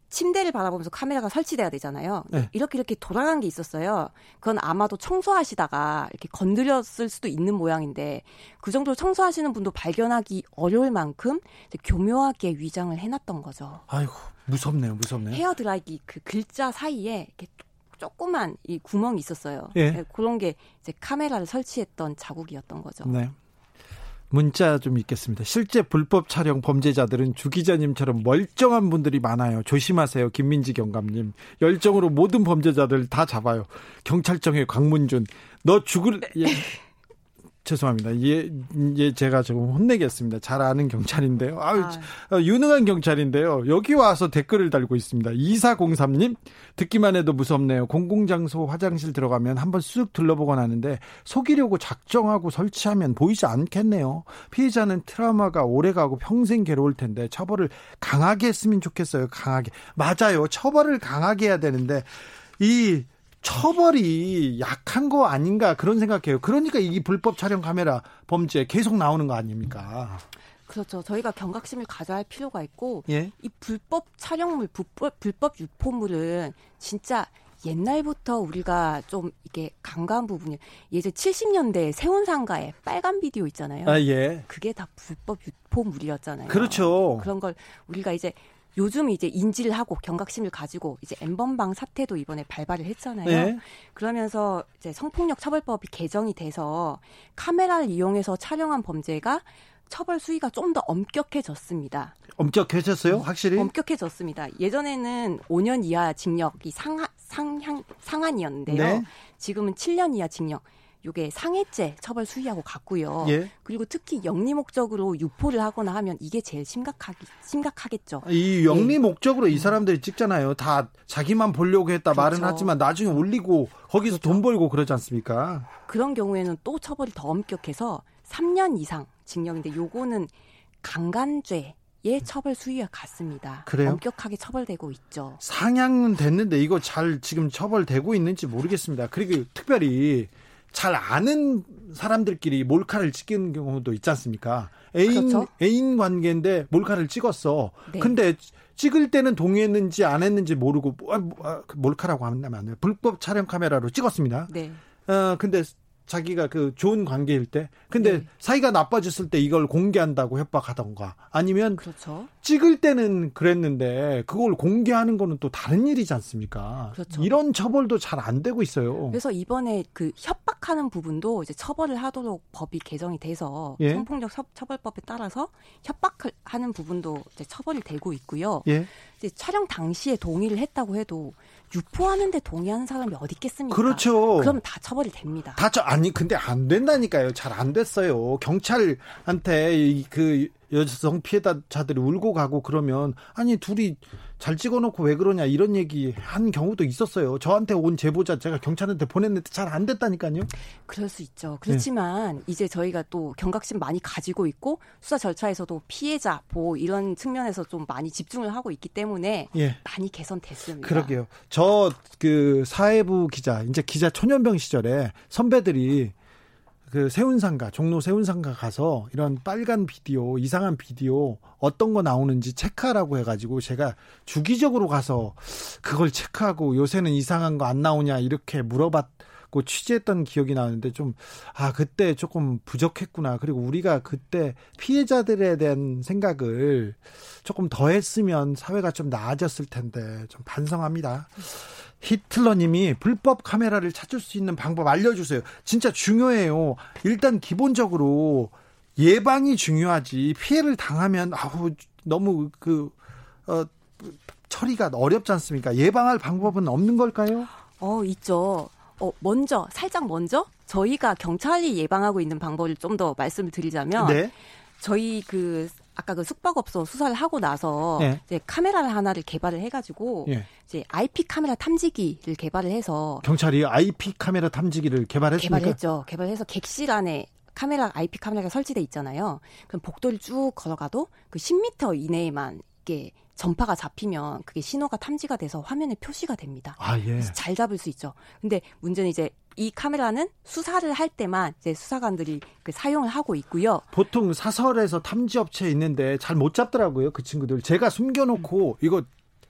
S4: 침대를 바라보면서 카메라가 설치돼야 되잖아요.
S1: 네.
S4: 이렇게 이렇게 돌아간 게 있었어요. 그건 아마도 청소하시다가 이렇게 건드렸을 수도 있는 모양인데 그 정도로 청소하시는 분도 발견하기 어려울 만큼 교묘하게 위장을 해놨던 거죠.
S1: 아이고, 무섭네요, 무섭네요.
S4: 헤어 드라이기 그 글자 사이에 이렇게 조그만 이 구멍이 있었어요.
S1: 예.
S4: 네, 그런 게 이제 카메라를 설치했던 자국이었던 거죠.
S1: 네. 문자 좀 있겠습니다. 실제 불법 촬영 범죄자들은 주 기자님처럼 멀쩡한 분들이 많아요. 조심하세요. 김민지 경감님. 열정으로 모든 범죄자들 다 잡아요. 경찰청의 광문준. 너 죽을 예. 죄송합니다. 예, 예, 제가 조금 혼내겠습니다. 잘 아는 경찰인데요. 아유,
S4: 아.
S1: 어, 유능한 경찰인데요. 여기 와서 댓글을 달고 있습니다. 2403님, 듣기만 해도 무섭네요. 공공장소 화장실 들어가면 한번 쑥 둘러보곤 하는데 속이려고 작정하고 설치하면 보이지 않겠네요. 피해자는 트라우마가 오래가고 평생 괴로울 텐데 처벌을 강하게 했으면 좋겠어요. 강하게. 맞아요. 처벌을 강하게 해야 되는데 이 처벌이 약한 거 아닌가 그런 생각해요. 그러니까 이 불법 촬영 카메라 범죄 계속 나오는 거 아닙니까?
S4: 그렇죠. 저희가 경각심을 가져야 할 필요가 있고
S1: 예.
S4: 이 불법 촬영물, 불법, 불법 유포물은 진짜 옛날부터 우리가 좀 이게 간과한 부분이 예전 70년대 세운상가에 빨간 비디오 있잖아요.
S1: 아, 예.
S4: 그게 다 불법 유포물이었잖아요.
S1: 그렇죠.
S4: 그런 걸 우리가 이제 요즘 이제 인지를 하고 경각심을 가지고 이제 엠번방 사태도 이번에 발발을 했잖아요.
S1: 네.
S4: 그러면서 이제 성폭력 처벌법이 개정이 돼서 카메라를 이용해서 촬영한 범죄가 처벌 수위가 좀 더 엄격해졌습니다.
S1: 엄격해졌어요? 확실히?
S4: 엄격해졌습니다. 예전에는 5년 이하 징역이 상하, 상향, 상한이었는데요.
S1: 네.
S4: 지금은 7년 이하 징역. 요게 상해죄 처벌 수위하고 같고요.
S1: 예.
S4: 그리고 특히 영리 목적으로 유포를 하거나 하면 이게 제일 심각하기, 심각하겠죠.
S1: 이 영리 목적으로 이 사람들이 찍잖아요. 다 자기만 보려고 했다 말은
S4: 그렇죠.
S1: 하지만 나중에 올리고 거기서 돈 벌고 그러지 않습니까?
S4: 그런 경우에는 또 처벌이 더 엄격해서 3년 이상 징역인데 요거는 강간죄의 처벌 수위와 같습니다.
S1: 그래요?
S4: 엄격하게 처벌되고 있죠.
S1: 상향은 됐는데 이거 잘 지금 처벌되고 있는지 모르겠습니다. 그리고 특별히 잘 아는 사람들끼리 몰카를 찍는 경우도 있지 않습니까? 애인
S4: 그렇죠.
S1: 애인 관계인데 몰카를 찍었어.
S4: 네.
S1: 근데 찍을 때는 동의했는지 안 했는지 모르고 뭐, 아, 뭐, 아, 그 몰카라고 하면 안 돼요. 불법 촬영 카메라로 찍었습니다.
S4: 네.
S1: 어, 근데 자기가 그 좋은 관계일 때, 근데
S4: 네.
S1: 사이가 나빠졌을 때 이걸 공개한다고 협박하던가, 아니면
S4: 그렇죠.
S1: 찍을 때는 그랬는데 그걸 공개하는 거는 또 다른 일이지 않습니까?
S4: 그렇죠.
S1: 이런 처벌도 잘 안 되고 있어요.
S4: 그래서 이번에 그 협박하는 부분도 이제 처벌을 하도록 법이 개정이 돼서
S1: 예.
S4: 성폭력 처- 처벌법에 따라서 협박을 하는 부분도 이제 처벌이 되고 있고요.
S1: 예,
S4: 이제 촬영 당시에 동의를 했다고 해도 유포하는데 동의하는 사람이 어디 있겠습니까?
S1: 그렇죠.
S4: 그럼 다 처벌이 됩니다.
S1: 다쳐 아니 근데 안 된다니까요. 잘 안 됐어요. 경찰한테 이그 여성 피해자들이 울고 가고 그러면 아니 둘이 잘 찍어놓고 왜 그러냐 이런 얘기 한 경우도 있었어요. 저한테 온 제보자 제가 경찰한테 보냈는데 잘 안 됐다니까요.
S4: 그럴 수 있죠. 그렇지만 네. 이제 저희가 또 경각심 많이 가지고 있고 수사 절차에서도 피해자 보호 이런 측면에서 좀 많이 집중을 하고 있기 때문에 예. 많이 개선됐습니다.
S1: 그러게요. 저 그 사회부 기자 이제 기자 초년병 시절에 선배들이 그 세운상가 종로 세운상가 가서 이런 빨간 비디오 이상한 비디오 어떤 거 나오는지 체크하라고 해가지고 제가 주기적으로 가서 그걸 체크하고 요새는 이상한 거 안 나오냐 이렇게 물어봤 고 취재했던 기억이 나는데 좀 아 그때 조금 부족했구나 그리고 우리가 그때 피해자들에 대한 생각을 조금 더 했으면 사회가 좀 나아졌을 텐데 좀 반성합니다. 히틀러님이 불법 카메라를 찾을 수 있는 방법 알려주세요. 진짜 중요해요. 일단 기본적으로 예방이 중요하지 피해를 당하면 아우 너무 그 어, 처리가 어렵지 않습니까? 예방할 방법은 없는 걸까요?
S4: 어 있죠. 어 먼저 살짝 먼저 저희가 경찰이 예방하고 있는 방법을 좀 더 말씀을 드리자면 네. 저희 그 아까 그 숙박업소 수사를 하고 나서 네. 이제 카메라를 하나를 개발을 해가지고 네. 이제 IP 카메라 탐지기를 개발을 해서
S1: 경찰이 IP 카메라 탐지기를 개발했습니까?
S4: 개발했죠. 개발해서 객실 안에 카메라 IP 카메라가 설치돼 있잖아요. 그럼 복도를 쭉 걸어가도 그 10m 이내에만 이게 전파가 잡히면 그게 신호가 탐지가 돼서 화면에 표시가 됩니다.
S1: 아, 예.
S4: 잘 잡을 수 있죠. 근데 문제는 이제 이 카메라는 수사를 할 때만 이제 수사관들이 그 사용을 하고 있고요.
S1: 보통 사설에서 탐지 업체 있는데 잘 못 잡더라고요. 그 친구들. 제가 숨겨놓고 음. 이거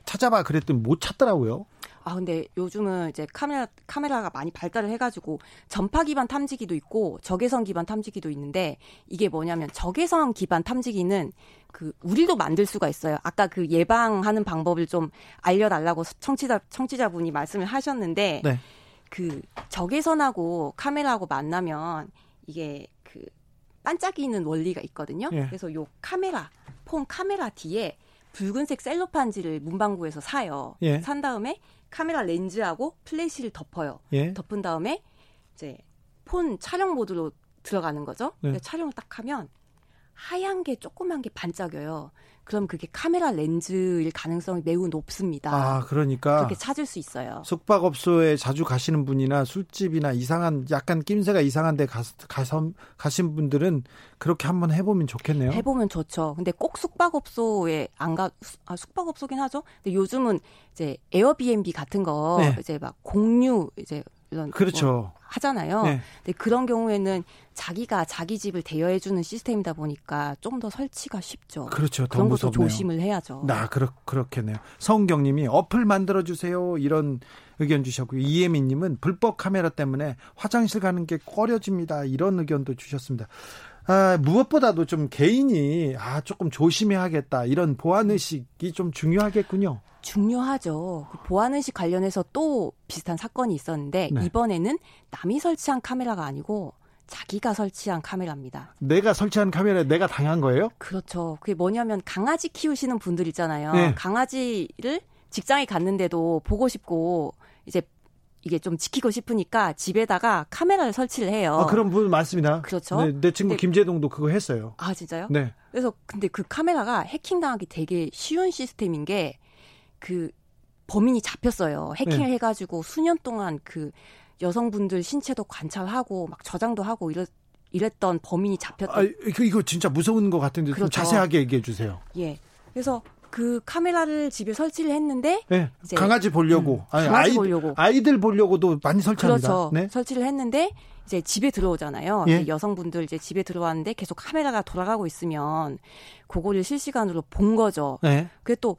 S1: 찾아봐 그랬더니 못 찾더라고요.
S4: 아 근데 요즘은 이제 카메라 카메라가 많이 발달을 해가지고 전파 기반 탐지기도 있고 적외선 기반 탐지기도 있는데 이게 뭐냐면 적외선 기반 탐지기는 그 우리도 만들 수가 있어요. 아까 그 예방하는 방법을 좀 알려달라고 청취자 청취자분이 말씀을 하셨는데 네. 그 적외선하고 카메라하고 만나면 이게 그 반짝이는 원리가 있거든요. 예. 그래서 요 카메라 폰 카메라 뒤에 붉은색 셀로판지를 문방구에서 사요. 예. 산 다음에 카메라 렌즈하고 플래시를 덮어요. 예. 덮은 다음에 이제 폰 촬영 모드로 들어가는 거죠. 네. 촬영을 딱 하면 하얀 게 조그만 게 반짝여요. 그럼 그게 카메라 렌즈일 가능성이 매우 높습니다.
S1: 아, 그러니까
S4: 그렇게 찾을 수 있어요.
S1: 숙박업소에 자주 가시는 분이나 술집이나 이상한 약간 낌새가 이상한 데 가서 가서 가신 분들은 그렇게 한번 해 보면 좋겠네요.
S4: 해 보면 좋죠. 근데 꼭 숙박업소에 안 가, 아, 숙박업소긴 하죠. 근데 요즘은 이제 에어비앤비 같은 거 네. 이제 막 공유 이제 이런
S1: 그렇죠. 뭐
S4: 하잖아요.
S1: 네.
S4: 근데 그런 경우에는 자기가 자기 집을 대여해 주는 시스템이다 보니까 좀 더 설치가 쉽죠.
S1: 그렇죠.
S4: 그런
S1: 것도
S4: 조심을 해야죠.
S1: 나 그렇 그렇겠네요. 성경 님이 어플 만들어 주세요 이런 의견 주셨고요. 이예민 님은 불법 카메라 때문에 화장실 가는 게 꺼려집니다. 이런 의견도 주셨습니다. 아, 무엇보다도 좀 개인이 아 조금 조심해야겠다 이런 보안 의식이 좀 중요하겠군요.
S4: 중요하죠. 그 보안 의식 관련해서 또 비슷한 사건이 있었는데 네. 이번에는 남이 설치한 카메라가 아니고 자기가 설치한 카메라입니다.
S1: 내가 설치한 카메라에 내가 당한 거예요?
S4: 그렇죠. 그게 뭐냐면 강아지 키우시는 분들 있잖아요. 네. 강아지를 직장에 갔는데도 보고 싶고 이제 이게 좀 지키고 싶으니까 집에다가 카메라를 설치를 해요.
S1: 아, 그런 분 많습니다.
S4: 그렇죠.
S1: 네, 내 친구 근데, 김재동도 그거 했어요.
S4: 아, 진짜요?
S1: 네.
S4: 그래서 근데 그 카메라가 해킹당하기 되게 쉬운 시스템인 게 그 범인이 잡혔어요. 해킹을 네. 해가지고 수년 동안 그 여성분들 신체도 관찰하고 막 저장도 하고 이랬, 이랬던 범인이 잡혔던. 아,
S1: 이거 진짜 무서운 것 같은데 그렇죠. 좀 자세하게 얘기해 주세요.
S4: 예. 그래서 그 카메라를 집에 설치를 했는데
S1: 네, 강아지 보려고 음,
S4: 강아지 아이, 보려고
S1: 아이들 보려고도 많이 설치합니다.
S4: 그렇죠. 네? 설치를 했는데 이제 집에 들어오잖아요. 예? 여성분들 이제 집에 들어왔는데 계속 카메라가 돌아가고 있으면 그거를 실시간으로 본 거죠.
S1: 네.
S4: 그게 또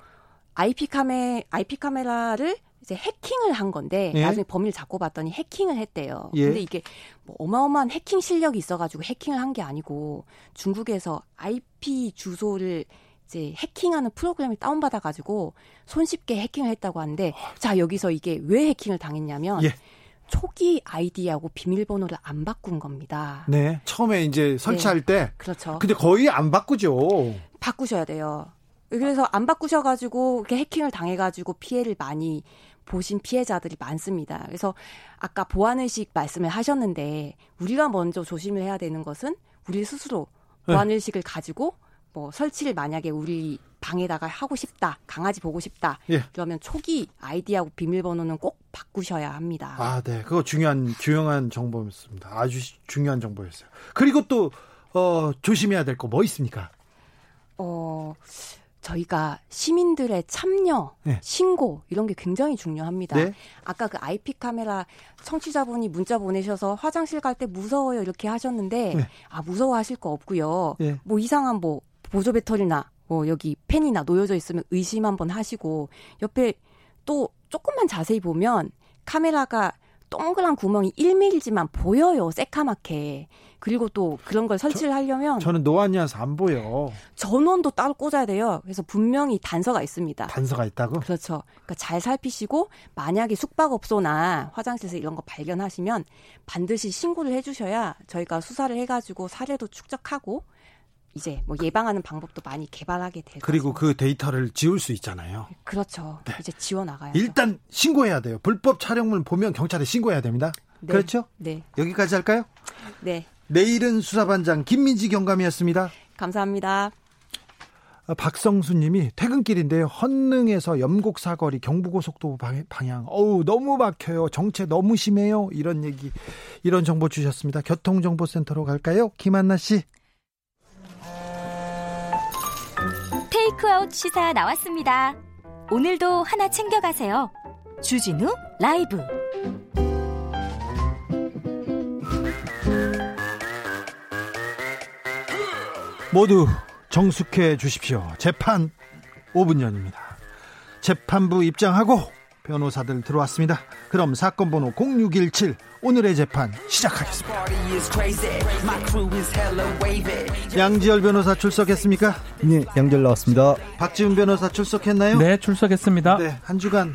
S4: IP 카메 IP 카메라를 이제 해킹을 한 건데 예? 나중에 범인을 잡고 봤더니 해킹을 했대요. 예? 근데 이게 뭐 어마어마한 해킹 실력이 있어가지고 해킹을 한 게 아니고 중국에서 IP 주소를 이제 해킹하는 프로그램을 다운받아가지고 손쉽게 해킹을 했다고 하는데 자 여기서 이게 왜 해킹을 당했냐면
S1: 예.
S4: 초기 아이디하고 비밀번호를 안 바꾼 겁니다.
S1: 네. 처음에 이제 설치할 네. 때.
S4: 그렇죠.
S1: 근데 거의 안 바꾸죠.
S4: 바꾸셔야 돼요. 그래서 안 바꾸셔가지고 이렇게 해킹을 당해가지고 피해를 많이 보신 피해자들이 많습니다. 그래서 아까 보안의식 말씀을 하셨는데 우리가 먼저 조심을 해야 되는 것은 우리 스스로 네. 보안의식을 가지고 뭐 설치를 만약에 우리 방에다가 하고 싶다, 강아지 보고 싶다.
S1: 예.
S4: 그러면 초기 아이디하고 비밀번호는 꼭 바꾸셔야 합니다.
S1: 아, 네. 그거 중요한, 중요한 정보였습니다. 아주 중요한 정보였어요. 그리고 또, 어, 조심해야 될 거 뭐 있습니까?
S4: 어, 저희가 시민들의 참여,
S1: 네.
S4: 신고 이런 게 굉장히 중요합니다.
S1: 네.
S4: 아까 그 IP 카메라 청취자분이 문자 보내셔서 화장실 갈 때 무서워요 이렇게 하셨는데
S1: 네.
S4: 아 무서워하실 거 없고요.
S1: 네.
S4: 뭐 이상한 뭐 보조 배터리나 뭐 여기 펜이나 놓여져 있으면 의심 한번 하시고 옆에 또 조금만 자세히 보면 카메라가 동그란 구멍이 1mm지만 보여요 새카맣게 그리고 또 그런 걸 설치를 하려면
S1: 저 는 노안이어서 안 보여.
S4: 전원도 따로 꽂아야 돼요. 그래서 분명히 단서가 있습니다.
S1: 단서가 있다고?
S4: 그렇죠. 그러니까 잘 살피시고 만약에 숙박업소나 화장실에서 이런 거 발견하시면 반드시 신고를 해주셔야 저희가 수사를 해가지고 사례도 축적하고 이제 뭐 예방하는 방법도 많이 개발하게 될
S1: 그리고. 그 데이터를 지울 수 있잖아요.
S4: 그렇죠. 이제 지워 나가야죠.
S1: 일단 신고해야 돼요. 불법 촬영물 보면 경찰에 신고해야 됩니다.
S4: 네.
S1: 그렇죠?
S4: 네,
S1: 여기까지 할까요?
S4: 네.
S1: 내일은 수사반장 김민지 경감이었습니다.
S4: 감사합니다.
S1: 아, 박성수님이 퇴근길인데요. 헌능에서 염곡 사거리 경부고속도로 방- 방향. 어우 너무 막혀요. 정체 너무 심해요. 이런 얘기, 이런 정보 주셨습니다. 교통정보센터로 갈까요? 김한나 씨.
S5: 테이크아웃 시사 나왔습니다. 오늘도 하나 챙겨가세요. 주진우 라이브.
S1: 모두 정숙해 주십시오. 재판 5분 전입니다. 재판부 입장하고 변호사들 들어왔습니다. 그럼 사건 번호 0617 오늘의 재판 시작하겠습니다. 양지열 변호사 출석했습니까?
S6: 네, 양절 나왔습니다.
S1: 박지훈 변호사 출석했나요?
S7: 네, 출석했습니다.
S1: 네, 한 주간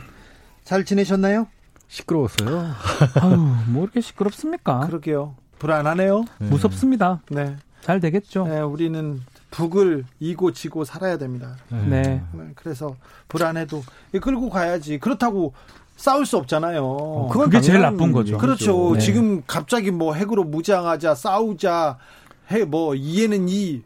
S1: 잘 지내셨나요?
S6: 시끄러웠어요.
S7: 아유, 뭐 이렇게 시끄럽습니까?
S1: 그러게요. 불안하네요.
S7: 무섭습니다.
S1: 네.
S7: 잘 되겠죠.
S1: 네, 우리는 북을 이고 지고 살아야 됩니다.
S7: 네.
S1: 네, 그래서 불안해도 끌고 가야지. 그렇다고 싸울 수 없잖아요.
S6: 그건
S7: 그게 제일 나쁜 거죠.
S1: 그렇죠.
S7: 네.
S1: 지금 갑자기 뭐 핵으로 무장하자, 싸우자, 해 뭐 이에는 이.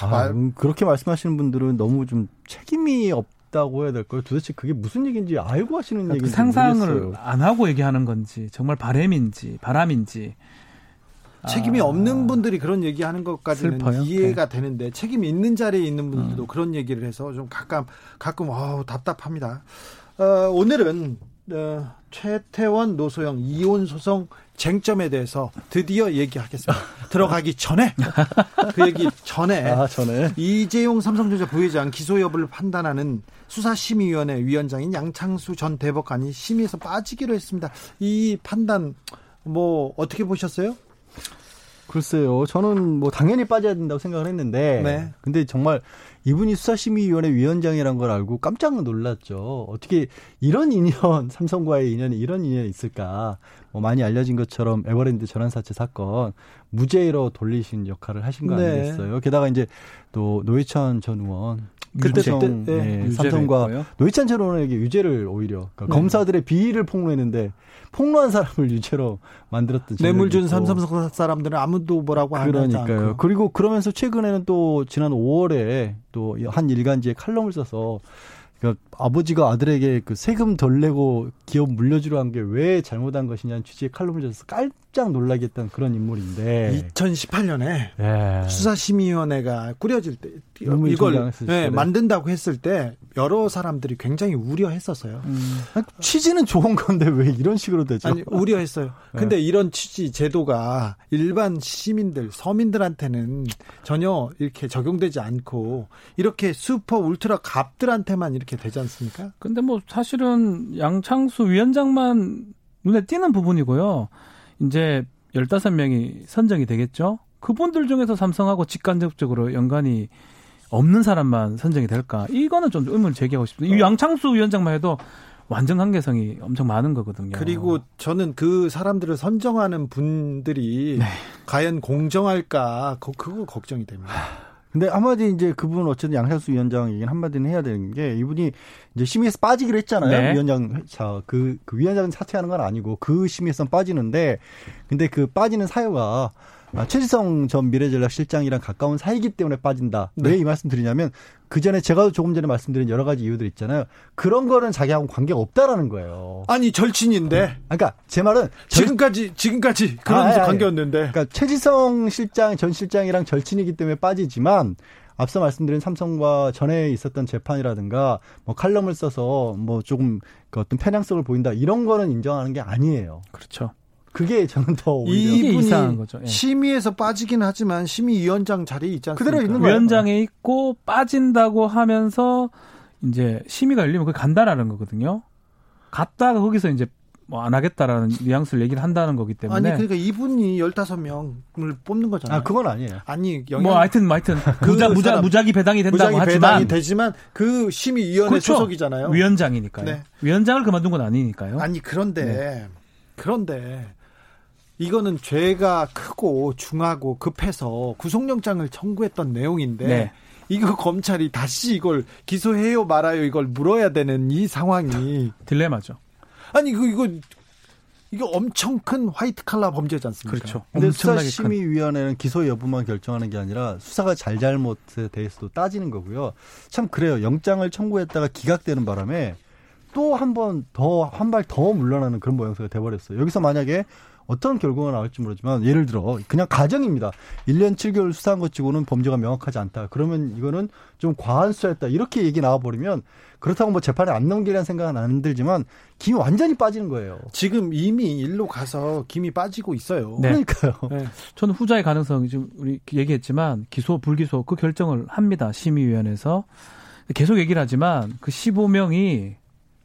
S6: 아,
S1: 말-
S6: 음, 그렇게 말씀하시는 분들은 너무 좀 책임이 없 다고 해야 될까요? 도대체 그게 무슨 얘기인지 알고 하시는
S7: 그
S6: 얘기인지
S7: 상상을
S6: 모르겠어요.
S7: 안 하고 얘기하는 건지 정말 바램인지 바람인지
S1: 책임이
S7: 아,
S1: 없는 분들이 그런 얘기하는 것까지는
S7: 슬퍼요.
S1: 이해가 되는데 책임이 있는 자리에 있는 분들도 그런 얘기를 해서 좀 가끔 가끔 아우 답답합니다. 어, 오늘은 어, 최태원 노소영 이혼 소송 쟁점에 대해서 드디어 얘기하겠습니다. [LAUGHS] 들어가기 전에 그 얘기 전에
S6: 아, 전에
S1: 이재용 삼성전자 부회장 기소 여부를 판단하는 수사심의위원회 위원장인 양창수 전 대법관이 심의에서 빠지기로 했습니다. 이 판단 뭐 어떻게 보셨어요?
S6: 글쎄요. 저는 뭐 당연히 빠져야 된다고 생각을 했는데
S1: 네.
S6: 근데 정말 이분이 수사심의위원회 위원장이란 걸 알고 깜짝 놀랐죠. 어떻게 이런 인연 [LAUGHS] 삼성과의 인연이 이런 인연이 있을까? 뭐 많이 알려진 것처럼 에버랜드 전환사채 사건 무죄로 돌리신 역할을 하신 거
S1: 네.
S6: 아니겠어요? 게다가 이제 또 노회찬 전 의원
S1: 그때 그때, 네,
S6: 예,
S7: 유죄를
S6: 삼성과 전 의원에게 유죄를 오히려 그러니까
S1: 네.
S6: 검사들의 비위를 폭로했는데 폭로한 사람을 유죄로 만들었던
S1: 뇌물 준
S6: 전력이 있고.
S1: 삼성 사람들은 아무도 뭐라고 하지
S6: 그러니까요. 그리고 그러면서 최근에는 또 지난 5월에 또 한 일간지에 칼럼을 써서 그 아버지가 아들에게 그 세금 덜 내고 기업 물려주려 한 게 왜 잘못한 것이냐는 취지의 칼럼을 써서 깜짝 놀라게 했던 그런 인물인데.
S1: 2018년에
S6: 예.
S1: 수사심의위원회가 꾸려질 때 이걸 네,
S6: 때.
S1: 만든다고 했을 때 여러 사람들이 굉장히 우려했었어요.
S7: 음,
S6: 아니, 취지는 좋은 건데 왜 이런 식으로 되죠?
S1: 아니 우려했어요. 근데 이런 취지 제도가 일반 시민들 서민들한테는 전혀 이렇게 적용되지 않고 이렇게 슈퍼 울트라 갑들한테만 이렇게 되지 않습니까?
S7: 근데 뭐 사실은 양창수 위원장만 눈에 띄는 부분이고요. 이제 15명이 선정이 되겠죠. 그분들 중에서 삼성하고 직간접적으로 연관이 없는 사람만 선정이 될까? 이거는 좀 의문을 제기하고 싶습니다. 이 양창수 위원장만 해도 완전 관계성이 엄청 많은 거거든요.
S1: 그리고 저는 그 사람들을 선정하는 분들이
S6: 네.
S1: 과연 공정할까 그- 그거 걱정이 됩니다.
S6: 근데 한마디 이제 그분 어쨌든 양상수 위원장 얘기는 한마디는 해야 되는 게 이분이 이제 심의에서 빠지기로 했잖아요.
S7: 네.
S6: 위원장 자, 그, 그 위원장 사퇴하는 건 아니고 그 심의에서 빠지는데 근데 그 빠지는 사유가 아, 최지성 전 미래전략실장이랑 가까운 사이기 때문에 빠진다.
S1: 네.
S6: 왜이 말씀 드리냐면 그 전에 제가 조금 전에 말씀드린 여러 가지 이유들 있잖아요. 그런 거는 자기하고 관계가 없다라는 거예요.
S1: 아니 절친인데
S6: 그러니까 제 말은 절-
S1: 지금까지 지금까지 그런
S6: 아, 아니, 아니.
S1: 관계였는데
S6: 그러니까 최지성 실장 전 실장이랑 절친이기 때문에 빠지지만 앞서 말씀드린 삼성과 전에 있었던 재판이라든가 뭐 칼럼을 써서 뭐 조금 그 어떤 편향성을 보인다 이런 거는 인정하는 게 아니에요.
S7: 그렇죠.
S6: 그게 저는 더 오히려
S7: 이상한 거죠. 예.
S1: 심의에서 빠지긴 하지만 심의위원장 자리에 있지 않습니까?
S6: 그대로 있는 거예요.
S7: 위원장에 있고 빠진다고 하면서 이제 심의가 열리면 그게 간다라는 거거든요. 갔다가 거기서 이제 뭐 안 하겠다라는 뉘앙스를 얘기를 한다는 거기 때문에
S1: 아니 그러니까 이분이 15명을 뽑는 거잖아요.
S6: 아 그건 아니에요.
S1: 아니 영향
S7: 뭐 하여튼 뭐 하여튼 무자 무자
S1: 사람,
S7: 무작위 배당이 된다고
S1: 무작위
S7: 하지만
S1: 배당이 되지만 그 심의 위원회
S7: 그렇죠.
S1: 소속이잖아요.
S7: 위원장이니까요.
S1: 네.
S7: 위원장을 그만둔 건 아니니까요.
S1: 아니 그런데
S7: 네.
S1: 그런데 이거는 죄가 크고 중하고 급해서 구속영장을 청구했던 내용인데
S7: 네.
S1: 이거 검찰이 다시 이걸 기소해요 말아요 이걸 물어야 되는 이 상황이
S7: 딜레마죠.
S1: 아니 이거 이거 이거 엄청 큰 화이트 칼라 범죄지 않습니까?
S7: 그렇죠.
S6: 근데. 수사심의위원회는 기소 여부만 결정하는 게 아니라 수사가 잘잘못에 대해서도 따지는 거고요. 참 그래요. 영장을 청구했다가 기각되는 바람에 또 한 번 더 한 발 더 물러나는 그런 모양새가 돼버렸어요. 여기서 만약에 어떤 결과가 나올지 모르지만 예를 들어 그냥 가정입니다. 1년 7개월 수사한 것 치고는 범죄가 명확하지 않다. 그러면 이거는 좀 과한 수사였다. 이렇게 얘기 나와버리면 그렇다고 뭐 재판에 안 넘기라는 생각은 안 들지만 김이 완전히 빠지는 거예요.
S1: 지금 이미 일로 가서 김이 빠지고 있어요.
S7: 네.
S6: 그러니까요.
S1: 네.
S7: 저는 후자의 가능성이 좀 우리 얘기했지만 기소 불기소 그 결정을 합니다 심의위원회에서 계속 얘기를 하지만 그 15명이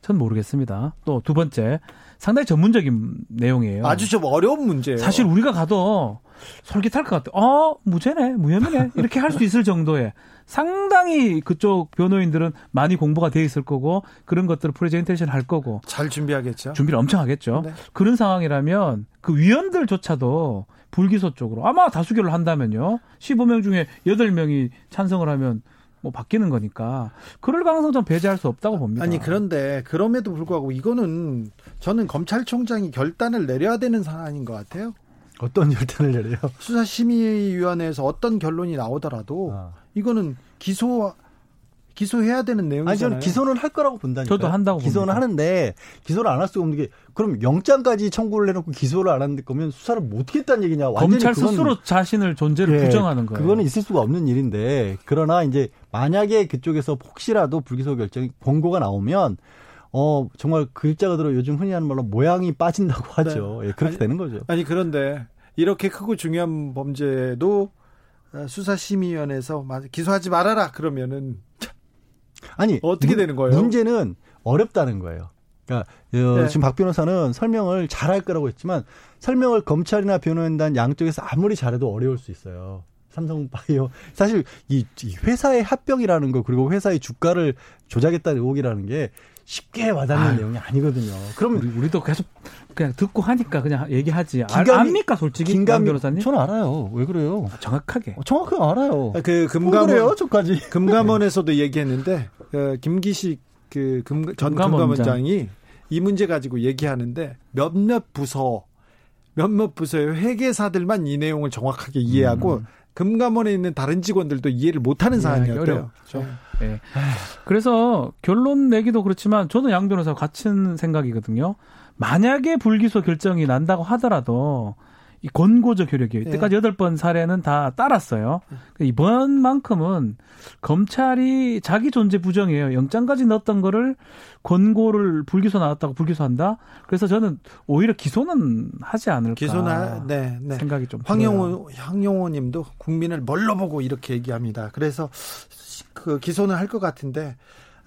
S7: 전 모르겠습니다. 또 두 번째 상당히 전문적인 내용이에요.
S1: 아주 좀 어려운 문제예요.
S7: 사실 우리가 가도 솔깃할 것 같아. 어 무죄네 무혐의네 이렇게 할 수 있을 정도의 상당히 그쪽 변호인들은 많이 공부가 돼 있을 거고 그런 것들을 프레젠테이션 할 거고
S1: 잘 준비하겠죠.
S7: 준비를 엄청 하겠죠.
S1: 네.
S7: 그런 상황이라면 그 위원들조차도 불기소 쪽으로 아마 다수결을 한다면요. 15명 중에 8명이 찬성을 하면 뭐 바뀌는 거니까 그럴 가능성 좀 배제할 수 없다고 봅니다.
S1: 아니 그런데 그럼에도 불구하고 이거는 저는 검찰총장이 결단을 내려야 되는 사안인 것 같아요.
S6: 어떤 결단을 내려요?
S1: 수사심의위원회에서 어떤 결론이 나오더라도
S6: 아.
S1: 이거는 기소 기소해야 되는 내용이잖아요.
S6: 아니 저는 기소는 할 거라고 본다니까.
S7: 저도 한다고
S6: 기소는
S7: 봅니다.
S6: 하는데 기소를 안 할 수가 없는 게 그럼 영장까지 청구를 해놓고 기소를 안 하는 거면 수사를 못 하겠다는 얘기냐? 완전히
S7: 검찰
S6: 그건-
S7: 스스로 자신을 존재를
S6: 예,
S7: 부정하는 거예요.
S6: 그거는 있을 수가 없는 일인데 그러나 이제 만약에 그쪽에서 혹시라도 불기소 결정이 권고가 나오면 어 정말 글자가 들어 요즘 흔히 하는 말로 모양이 빠진다고 하죠. 예, 그렇게
S1: 네. 아니,
S6: 되는 거죠.
S1: 아니 그런데 이렇게 크고 중요한 범죄도 어, 수사심의위원회에서 마- 기소하지 말아라 그러면은
S6: 아니
S1: 어떻게
S6: 문-
S1: 되는 거예요?
S6: 문제는 어렵다는 거예요. 그러니까 어,
S1: 네.
S6: 지금 박 변호사는 설명을 잘할 거라고 했지만 설명을 검찰이나 변호인단 양쪽에서 아무리 잘해도 어려울 수 있어요. 삼성바이오 [LAUGHS] 사실 이, 이 회사의 합병이라는 거 그리고 회사의 주가를 조작했다는 의혹이라는 게 쉽게 와닿는
S7: 아유.
S6: 내용이 아니거든요. 그러면
S7: 우리, 우리 도 계속 그냥 듣고 하니까 그냥 얘기하지. 알,
S6: 긴감이-
S7: 압니까 솔직히 김
S6: 긴감이
S7: 변호사님?
S6: 저는 알아요. 왜 그래요?
S7: 정확하게.
S6: 어, 정확하게 알아요. 그왜
S1: 금감원
S6: 그래요, 저까지? [LAUGHS]
S1: 금감원에서도 얘기했는데 어, 김기식 그 금, 전
S7: 금감원장.
S1: 금감원장이 이 문제 가지고 얘기하는데 몇몇 부서 몇몇 부서의 회계사들만 이 내용을 정확하게 이해하고 금감원에 있는 다른 직원들도 이해를 못하는
S7: 이해하기
S1: 사안이었대요.
S7: 어렵죠. 예. 그래서 결론 내기도 그렇지만 저는 양 변호사 같은 생각이거든요. 만약에 불기소 결정이 난다고 하더라도 이 권고적 효력이
S1: 예.
S7: 이때까지 여덟 번 사례는 다 따랐어요. 이번만큼은 검찰이 자기 존재 부정이에요. 영장까지 넣었던 거를 권고를 불기소 나왔다고 불기소한다. 그래서 저는 오히려 기소는 하지 않을까.
S1: 기소나 네, 네.
S7: 생각이 좀.
S1: 황영호 황영호님도 국민을 뭘로 보고 이렇게 얘기합니다. 그래서 그 기소는 할 것 같은데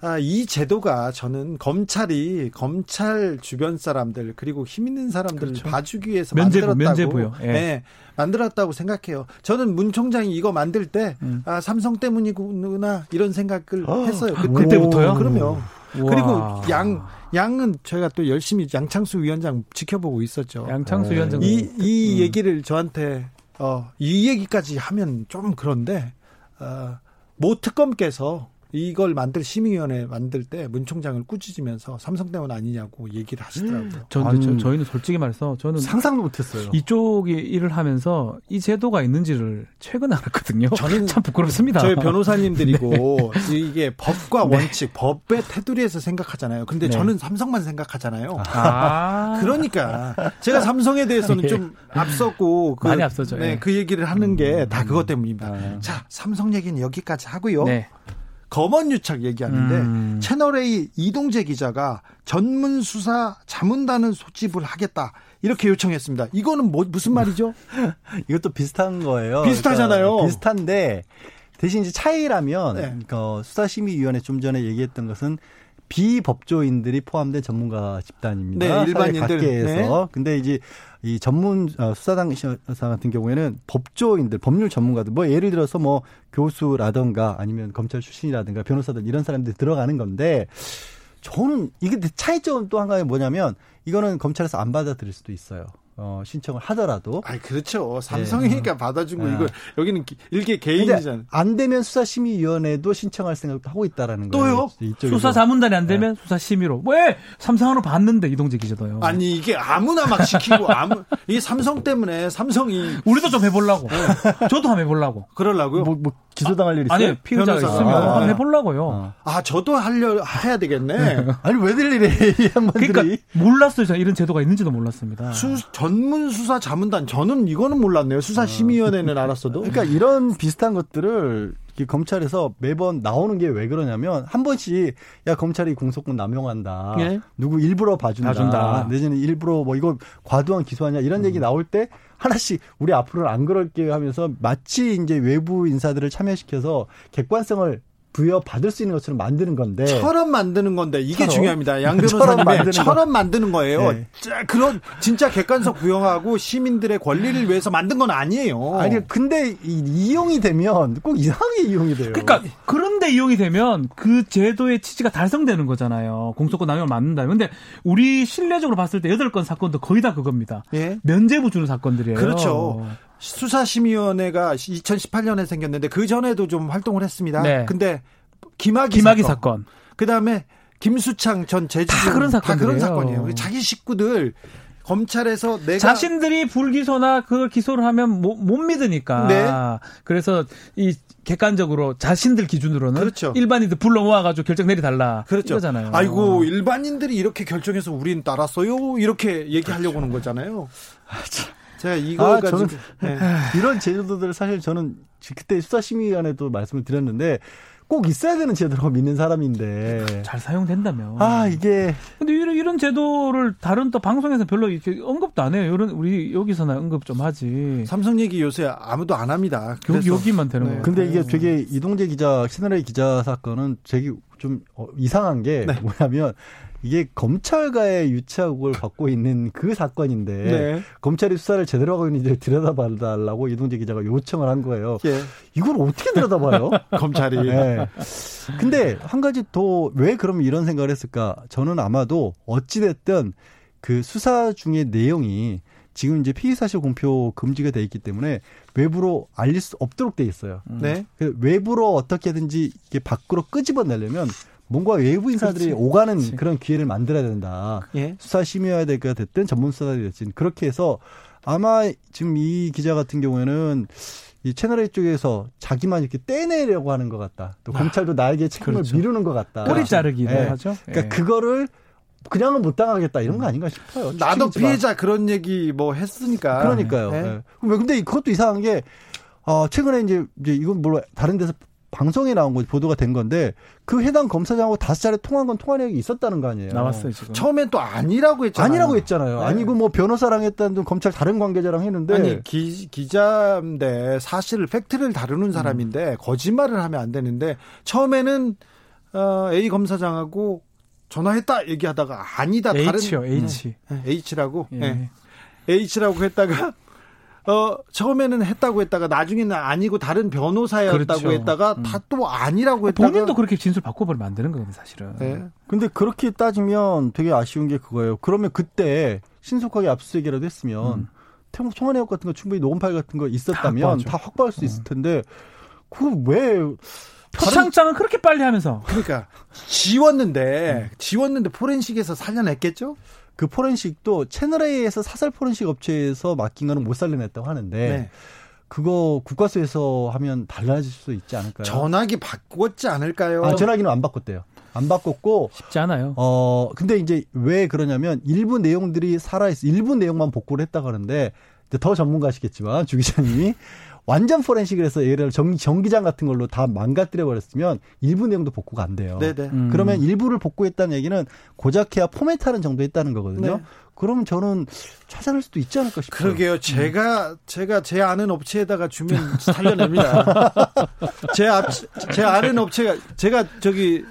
S1: 아, 이 제도가 저는 검찰이 검찰 주변 사람들 그리고 힘 있는 사람들 을
S7: 그렇죠.
S1: 봐주기 위해서
S7: 면죄부,
S1: 만들었다고
S7: 면죄부요. 예.
S1: 네, 만들었다고 생각해요. 저는 문 총장이 이거 만들 때
S7: 음.
S1: 아, 삼성 때문이구나 이런 생각을
S6: 아,
S1: 했어요.
S6: 아,
S1: 그때.
S7: 그때부터요?
S1: 그럼요.
S7: 우와.
S1: 그리고 양 양은 저희가 또 열심히 양창수 위원장 지켜보고 있었죠.
S7: 양창수 위원장
S1: 이, 이
S7: 음.
S1: 얘기를 저한테, 어, 이 얘기까지 하면 좀 그런데, 어, 모 특검께서 이걸 만들 심의위원회 만들 때 문 총장을 꾸짖으면서 삼성 때문 아니냐고 얘기를 하시더라고요.
S7: 저, 저희는 솔직히 말해서 저는
S6: 상상도 못했어요.
S7: 이쪽이 일을 하면서 이 제도가 있는지를 최근에 알았거든요.
S1: 저는
S7: 참 부끄럽습니다.
S1: 저희 변호사님들이고 [LAUGHS] 이게 법과
S7: 네.
S1: 원칙, 법의 테두리에서 생각하잖아요. 근데
S7: 네.
S1: 저는 삼성만 생각하잖아요.
S7: 아. [LAUGHS]
S1: 그러니까 제가 삼성에 대해서는
S7: 예.
S1: 좀 앞섰고 그,
S7: 많이 앞서죠,
S1: 네,
S7: 예.
S1: 그 얘기를 하는 게 다 그것 때문입니다.
S6: 아.
S1: 자, 삼성 얘기는 여기까지 하고요.
S7: 네.
S1: 검언 유착 얘기하는데
S7: 음.
S1: 채널 A 이동재 기자가 전문 수사 자문단을 소집을 하겠다 이렇게 요청했습니다. 이거는 뭐 무슨 말이죠? [LAUGHS]
S6: 이것도 비슷한 거예요.
S1: 비슷하잖아요.
S6: 그러니까 비슷한데 대신 이제 차이라면
S1: 네.
S6: 그 수사심의위원회 좀 전에 얘기했던 것은 비법조인들이 포함된 전문가 집단입니다.
S1: 네, 일반인들.
S6: 밖에서. 근데 이제 이 전문 어, 수사당 사 같은 경우에는 법조인들, 법률 전문가들, 뭐 예를 들어서 뭐 교수라든가 아니면 검찰 출신이라든가 변호사들 이런 사람들이 들어가는 건데 저는 이게 차이점은 또한 가지 뭐냐면 이거는 검찰에서 안 받아들일 수도 있어요. 어, 신청을 하더라도.
S1: 아, 그렇죠. 삼성이니까 받아준 거
S6: 네.
S1: 이거 여기는 기- 일개 개인이잖아요.
S6: 안 되면 수사심의위원회도 신청할 생각도 하고 있다라는 거예요.
S1: 또요?
S6: 이쪽에서.
S7: 수사 자문단이 안 되면 수사 심의로. 왜 삼성으로 봤는데 이동재 기자도요.
S1: 아니 이게 아무나 막 시키고 아무 이게 삼성 때문에 삼성이
S7: 우리도 좀 해보려고. 저도 한번 해보려고.
S1: 그러려고요.
S6: 뭐, 뭐 기소당할 일 있어요?
S7: 아니 피의자가. 있으면
S1: 아.
S7: 한번 해보려고요.
S6: 어.
S1: 아 저도 하려 해야 되겠네.
S6: 아니 왜들 이래 이 양반들이.
S7: 그러니까 몰랐어요. 저는 이런 제도가 있는지도 몰랐습니다.
S1: 수, 전문 수사 자문단 저는 이거는 몰랐네요. 수사심의위원회는 알았어도.
S6: 그러니까 이런 비슷한 것들을 검찰에서 매번 나오는 게 왜 그러냐면 한 번씩 야 검찰이 공소권 남용한다.
S1: 예.
S6: 누구 일부러 봐준다.
S7: 봐준다.
S6: 내지는 일부러 뭐 이거 과도한 기소하냐 이런 얘기 나올 때 하나씩 우리 앞으로는 안 그럴게요 하면서 마치 이제 외부 인사들을 참여시켜서 객관성을 부여받을 수 있는 것처럼 만드는 건데
S1: 처럼 만드는 건데 이게
S6: 처럼?
S1: 중요합니다. 양
S6: 처럼
S1: 변호사님의
S6: 만드는
S1: 처럼 만드는 거예요.
S6: 네.
S1: 자, 그런 진짜 객관성 부여하고 시민들의 권리를 위해서 만든 건 아니에요.
S6: 아니 근데 이, 이용이 되면 꼭 이상하게 이용이 돼요.
S7: 그러니까 그런데 이용이 되면 그 제도의 취지가 달성되는 거잖아요. 공소권 남용을 막는다. 근데 우리 신뢰적으로 봤을 때 여덟 건 사건도 거의 다 그겁니다.
S1: 예.
S7: 면제부 주는 사건들이에요.
S1: 그렇죠. 수사심의위원회가 2018년에 생겼는데 그 전에도 좀 활동을 했습니다.
S7: 네.
S1: 근데 김학의,
S7: 김학의
S1: 사건,
S7: 사건.
S1: 그다음에 김수창 전 제주지사
S7: 다 그런
S1: 다 그런.
S7: 사건이에요.
S1: 자기 식구들 검찰에서 내가
S7: 자신들이 불기소나 그걸 기소를 하면 못, 못 믿으니까.
S1: 네.
S7: 그래서 이 객관적으로 자신들 기준으로는
S1: 그렇죠.
S7: 일반인들 불러 모아가지고 결정 내리달라.
S1: 그렇죠.
S7: 이거잖아요.
S1: 아이고 일반인들이 이렇게 결정해서 우린 따랐어요. 이렇게 얘기하려고 하는 거잖아요. 제가 이거
S6: 아,
S1: 가지고
S6: 저는-
S1: 네. [LAUGHS]
S6: 이런 제도들 사실 저는 그때 수사심의위원회도 말씀을 드렸는데 꼭 있어야 되는 제도라고 믿는 사람인데
S7: 잘 사용된다면.
S6: 아 이게
S7: 근데 이런, 이런 제도를 다른 또 방송에서 별로 이렇게 언급도 안 해요. 이런 우리 여기서나 언급 좀 하지.
S1: 삼성 얘기 요새 아무도 안 합니다.
S7: 여기
S1: 그래서
S7: 여기만 되는
S1: 네.
S7: 거예요.
S6: 근데 이게 되게 이동재 기자 채널A 기자 사건은 되게 좀 어, 이상한 게
S1: 네.
S6: 뭐냐면 이게 검찰과의 유착을 받고 있는 그 사건인데
S1: 네.
S6: 검찰이 수사를 제대로 하고 있는지 들여다봐달라고 이동재 기자가 요청을 한 거예요.
S1: 예.
S6: 이걸 어떻게 들여다봐요? [LAUGHS]
S1: 검찰이
S6: 네. 근데 한 가지 더 왜 그러면 이런 생각을 했을까? 저는 아마도 어찌됐든 그 수사 중의 내용이 지금 이제 피의 사실 공표 금지가 돼 있기 때문에 외부로 알릴 수 없도록 돼 있어요.
S1: 네.
S6: 그 외부로 어떻게든지 이게 밖으로 끄집어내려면 뭔가 외부 인사들이
S7: 그렇지.
S6: 오가는
S7: 그렇지.
S6: 그런 기회를 만들어야 된다.
S1: 예.
S6: 수사 심의위가 됐든 전문 수사들이 됐든 그렇게 해서 아마 지금 이 기자 같은 경우에는 이 채널A 쪽에서 자기만 이렇게 떼내려고 하는 것 같다. 또 검찰도 나에게 책임을
S7: 그렇죠.
S6: 미루는 것 같다.
S7: 꼬리 자르기를
S6: 네.
S7: 하죠.
S6: 그러니까
S7: 예.
S6: 그거를 그냥은 못 당하겠다 이런 거 아닌가 싶어요.
S1: 나도. 피해자 그런 얘기 뭐 했으니까.
S6: 그러니까요.
S1: 네.
S6: 예. 왜 근데 그것도 이상한 게 어, 최근에 이제 이제 이건 물론 다른 데서 방송에 나온 거 보도가 된 건데 그 해당 검사장하고 다섯 차례 통한 건 통화 내역이 있었다는 거 아니에요.
S7: 나왔어요 지금.
S1: 처음엔 또 아니라고 했잖아요.
S6: 아니라고 했잖아요.
S1: 네.
S6: 아니고 뭐 변호사랑 했다는 검찰 다른 관계자랑 했는데
S1: 아니 기, 기자인데 사실을 팩트를 다루는 사람인데 거짓말을 하면 안 되는데 처음에는 어, A 검사장하고 전화했다 얘기하다가 아니다
S7: H요
S1: 다른
S7: H.
S1: 네, H라고
S7: 예.
S1: 네. H라고 했다가 어 처음에는 했다고 했다가 나중에는 아니고 다른 변호사였다고
S7: 그렇죠.
S1: 했다가
S7: 음.
S1: 다또 아니라고 했다가
S7: 본인도 그렇게 진술 바꿔버리면 안 되는 거거든요, 사실은.
S1: 네.
S6: 근데 그렇게 따지면 되게 아쉬운 게 그거예요. 그러면 그때 신속하게 압수수색이라도 했으면
S7: 음.
S6: 태 통화 내역 같은 거 충분히 녹음 파일 같은 거 있었다면
S7: 확보하죠.
S6: 다 확보할 수 있을 텐데 그걸 왜
S7: 표창장은 그렇게 빨리 하면서
S1: 그러니까 지웠는데 지웠는데 포렌식에서 살려냈겠죠?
S6: 그 포렌식도 채널 A에서 사설 포렌식 업체에서 맡긴 거는 못 살려냈다고 하는데
S1: 네.
S6: 그거 국과수에서 하면 달라질 수 있지 않을까요?
S1: 전화기 바꿨지 않을까요?
S6: 아, 전화기는 안 바꿨대요. 안 바꿨고
S7: 쉽지 않아요.
S6: 어 근데 이제 왜 그러냐면 일부 내용들이 살아 있어. 일부 내용만 복구를 했다고 하는데 이제 더 전문가시겠지만 주 기자님이 [LAUGHS] 완전 포렌식을 해서 예를 들어 전, 전기장 같은 걸로 다 망가뜨려 버렸으면 일부 내용도 복구가 안 돼요.
S1: 네네.
S7: 음.
S6: 그러면 일부를 복구했다는 얘기는 고작해야 포맷하는 정도 했다는 거거든요.
S1: 네.
S6: 그러면 저는 찾아낼 수도 있지 않을까 싶어요.
S1: 그러게요. 제가 제가 제 아는 업체에다가 주면 살려냅니다. [LAUGHS] 제 앞, 제 아는 업체가 제가 저기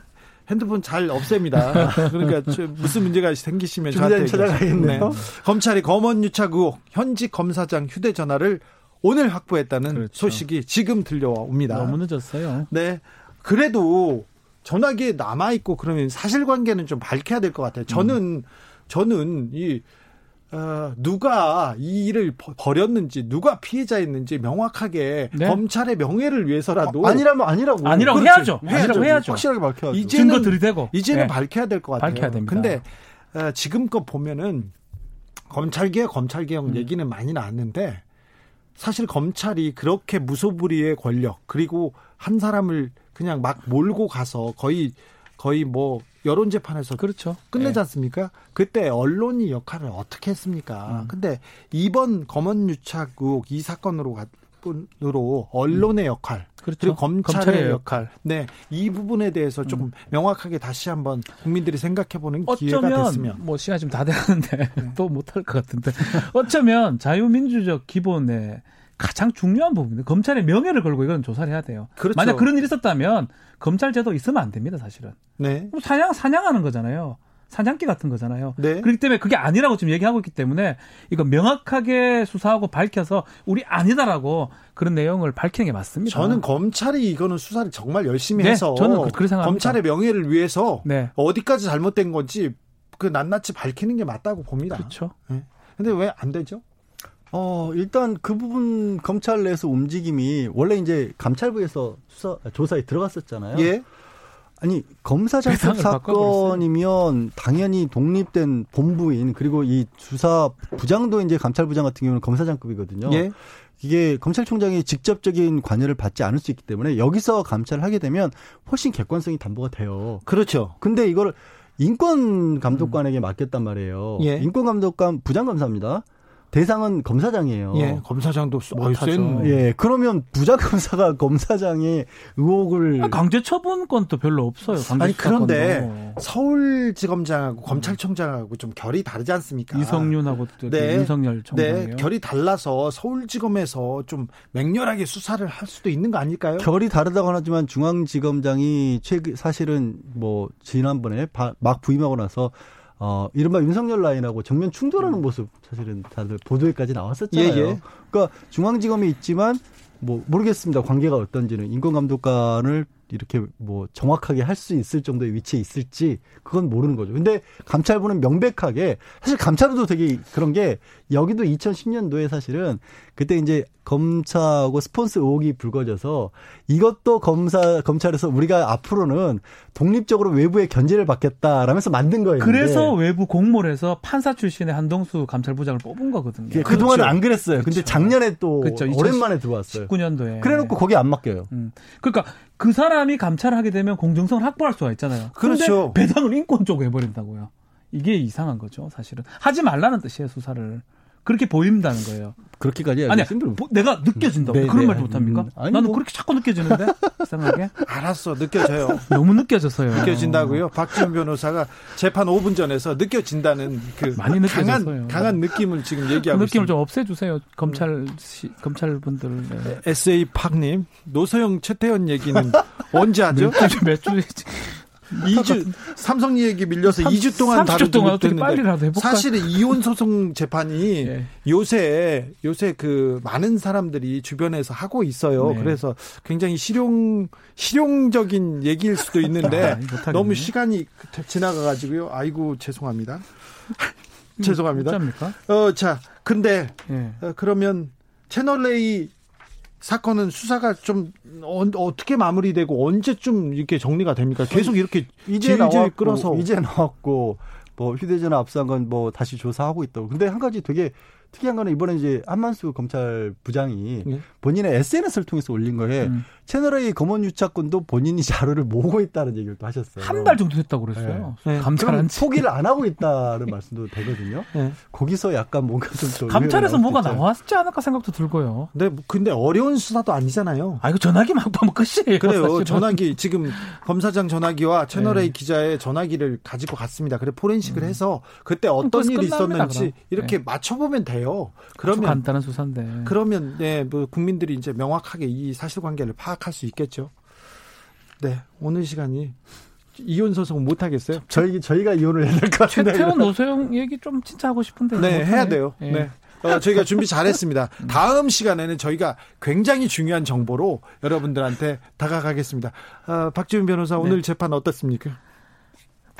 S1: 핸드폰 잘 없앱니다. 그러니까 저 무슨 문제가 생기시면 저한테
S6: 찾아가겠네요.
S1: 네. 검찰이 검언 유착 의혹 현직 검사장 휴대전화를 오늘 확보했다는
S7: 그렇죠.
S1: 소식이 지금 들려옵니다.
S7: 너무 늦었어요.
S1: 네. 그래도 전화기에 남아 있고 그러면 사실관계는 좀 밝혀야 될 것 같아요. 저는 저는 이 어, 누가 이 일을 버- 벌였는지 누가 피해자였는지 명확하게
S7: 네.
S1: 검찰의 명예를 위해서라도
S6: 아 니라면 아니라고.
S7: 아니라고
S1: 그렇죠.
S7: 해야죠. 아니라고 해야죠.
S6: 확실하게 밝혀야죠.
S1: 이제-
S7: 증거
S1: 이제는-
S7: 들이대고
S1: 이제는
S7: 네.
S1: 밝혀야 될 것 같아요.
S7: 밝혀야 됩니다.
S1: 근데 어, 지금껏 보면은 검찰개혁, 검찰개혁
S7: 음.
S1: 얘기는 많이 나왔는데 사실 검찰이 그렇게 무소불위의 권력 그리고 한 사람을 그냥 막 몰고 가서 거의 거의 뭐 여론 재판에서
S7: 그렇죠.
S1: 끝내지
S7: 네.
S1: 않습니까? 그때 언론이 역할을 어떻게 했습니까?
S7: 음.
S1: 근데 이번 검언 유착 의혹 이 사건으로 가, 으로 언론의 역할
S7: 그렇죠.
S1: 그리고 검찰의,
S7: 검찰의
S1: 역할, 네, 이 부분에 대해서 조금 명확하게 다시 한번 국민들이 생각해보는 기회가 됐으면.
S7: 뭐 시간 좀다 되는데 [LAUGHS] 또 못할 것 같은데 어쩌면 자유민주적 기본의 가장 중요한 부분은 검찰의 명예를 걸고 이건 조사를 해야 돼요.
S1: 그렇죠.
S7: 만약 그런 일이 있었다면 검찰 제도 있으면 안 됩니다, 사실은.
S1: 네,
S7: 사냥 사냥하는 거잖아요. 사냥개 같은 거잖아요.
S1: 네.
S7: 그렇기 때문에 그게 아니라고 지금 얘기하고 있기 때문에 이거 명확하게 수사하고 밝혀서 우리 아니다라고 그런 내용을 밝히는 게 맞습니다.
S1: 저는 검찰이 이거는 수사를 정말 열심히
S7: 네,
S1: 해서
S7: 저는 그- 그렇게 생각합니다.
S1: 검찰의 명예를 위해서
S7: 네.
S1: 어디까지 잘못된 건지 그 낱낱이 밝히는 게 맞다고 봅니다.
S7: 그렇죠.
S1: 근데 왜 안 되죠?
S6: 어, 일단 그 부분 검찰 내에서 움직임이 원래 이제 감찰부에서 수사 조사에 들어갔었잖아요.
S1: 예,
S6: 아니 검사 장법
S7: 배상을 바꿔버렸어요.
S6: 사건이면 당연히 독립된 본부인 그리고 이 수사 부장도 이제 감찰부장 같은 경우는 검사장급이거든요.
S1: 예,
S6: 이게 검찰총장이 직접적인 관여를 받지 않을 수 있기 때문에 여기서 감찰을 하게 되면 훨씬 객관성이 담보가 돼요.
S1: 그렇죠.
S6: 근데 이걸 인권 감독관에게 맡겼단 말이에요.
S1: 예.
S6: 인권 감독관 부장 검사입니다. 대상은 검사장이에요.
S1: 예, 검사장도 쏘-
S7: 못하죠.
S1: 아유, 센-
S6: 예, 그러면 부장 검사가 [LAUGHS] 검사장의 의혹을
S7: 아, 강제 처분권 도 별로 없어요.
S1: 아니 그런데
S7: 수사권도.
S1: 서울지검장하고 검찰총장하고 좀 결이 다르지 않습니까?
S7: 이성윤하고 또
S1: 네.
S7: 윤석열 총장이요.
S1: 네, 결이 달라서 서울지검에서 좀 맹렬하게 수사를 할 수도 있는 거 아닐까요?
S6: 결이 다르다고 하지만 중앙지검장이 최근 사실은 뭐 지난번에 바- 막 부임하고 나서 어 이른바 윤석열 라인하고 정면 충돌하는 모습 사실은 다들 보도에까지 나왔었잖아요.
S1: 음. 예, 예.
S6: 그러니까 중앙지검에 있지만 뭐 모르겠습니다. 관계가 어떤지는 인권감독관을 이렇게 뭐 정확하게 할 수 있을 정도의 위치에 있을지 그건 모르는 거죠. 근데 감찰부는 명백하게 사실 감찰부도 되게 그런 게 여기도 2010년도에 사실은 그때 이제 검사하고 스폰스 의혹이 불거져서 이것도 검사 검찰에서 우리가 앞으로는 독립적으로 외부의 견제를 받겠다라면서 만든 거예요.
S7: 그래서 외부 공모해서 판사 출신의 한동수 감찰부장을 뽑은 거거든요.
S6: 그 그동안은
S1: 그렇죠.
S6: 안 그랬어요. 근데
S7: 그렇죠.
S6: 작년에 또
S7: 그렇죠.
S6: 오랜만에 들어왔어요.
S7: 19년도에.
S6: 그래놓고 거기 안 맡겨요.
S7: 음. 그러니까 그 사람이 감찰을 하게 되면 공정성을 확보할 수가 있잖아요.
S1: 그렇죠.
S7: 배당을 인권 쪽으로 해버린다고요. 이게 이상한 거죠, 사실은. 하지 말라는 뜻이에요, 수사를. 그렇게 보인다는 거예요.
S6: 그렇게까지
S7: 아니,
S6: 힘들어.
S7: 뭐 내가 느껴진다고.
S6: 네,
S7: 그런
S6: 네.
S7: 말도 못합니까?
S6: 음, 아니,
S7: 나는
S6: 뭐.
S7: 그렇게 자꾸 느껴지는데? [LAUGHS] 이상하게.
S1: 알았어, 느껴져요. [LAUGHS]
S7: 너무 느껴져서요.
S1: 느껴진다고요? 박지원 변호사가 재판 5분 전에서 느껴진다는 그
S7: 많이 느껴졌어요.
S1: 강한, 강한 느낌을 지금
S7: 그
S1: 얘기하고
S7: 느낌을
S1: 있습니다.
S7: 좀 없애주세요. 검찰, 시, 검찰분들. 네.
S1: SA 팍님, 노소영 최태원 얘기는 [LAUGHS] 언제 하죠?
S7: 몇 주, 몇 주,
S1: 2주 삼성 얘기 밀려서 2주 동안
S7: 30주
S1: 다루지
S7: 동안
S1: 못했는데? 사실은 이혼 소송 재판이 [LAUGHS]
S7: 예.
S1: 요새 요새 그 많은 사람들이 주변에서 하고 있어요.
S7: 네.
S1: 그래서 굉장히 실용 실용적인 얘기일 수도 [LAUGHS] 있는데
S7: 아.
S1: 너무 시간이 지나가 가지고요. 아이고 죄송합니다. [LAUGHS] 죄송합니다.
S7: 어,
S1: 자, 근데
S7: 예.
S1: 어, 그러면 채널 A 사건은 수사가 좀 어, 떻게 마무리되고 언제쯤 이렇게 정리가 됩니까? 계속 이렇게
S6: 이제 나왔고 끌어서 이제 나왔고 뭐 휴대전화 압수한 건 뭐 다시 조사하고 있다고. 근데 한 가지 되게 특이한 거는 이번에 이제 한만수 검찰 부장이 네. 본인의 SNS를 통해서 올린 거에 음. 채널A 검언 유착권도 본인이 [LAUGHS] 자료를 모으고 있다는 얘기를 또 하셨어요.
S7: 한 달 정도 됐다고 그랬어요. 네.
S6: 네. 감찰한 포기를 안 하고 있다는 [LAUGHS] 말씀도 되거든요. 네. 거기서 약간 뭔가 좀
S7: 감찰에서 뭐가 나왔지 않을까 생각도 들고요.
S1: 네, 근데 어려운 수사도 아니잖아요.
S7: 아, 이거 전화기 막 보면 끝이에요.
S1: 그래요. 사실은. 전화기 지금 검사장 전화기와 채널A 네. 기자의 전화기를 가지고 갔습니다. 그래 포렌식을 음. 해서 그때 어떤 일이 있었는지 그럼. 이렇게 네. 맞춰보면 돼요.
S7: 그러면 간단한 수사인데.
S1: 그러면 네, 뭐 국민들이 이제 명확하게 이 사실관계를 파악 파악할 수 있겠죠. 네, 오늘 시간이 이혼 소송 못 하겠어요?
S6: 저희 저희가 이혼을 해야 될 것 같은데.
S7: 최태원 노소영 얘기 좀 진짜 하고 싶은데.
S1: 네, 해야 돼요. 네. 네. 어, 저희가 준비 잘했습니다. [LAUGHS] 다음 시간에는 저희가 굉장히 중요한 정보로 여러분들한테 다가가겠습니다. 어, 박지훈 변호사 네. 오늘 재판 어떻습니까?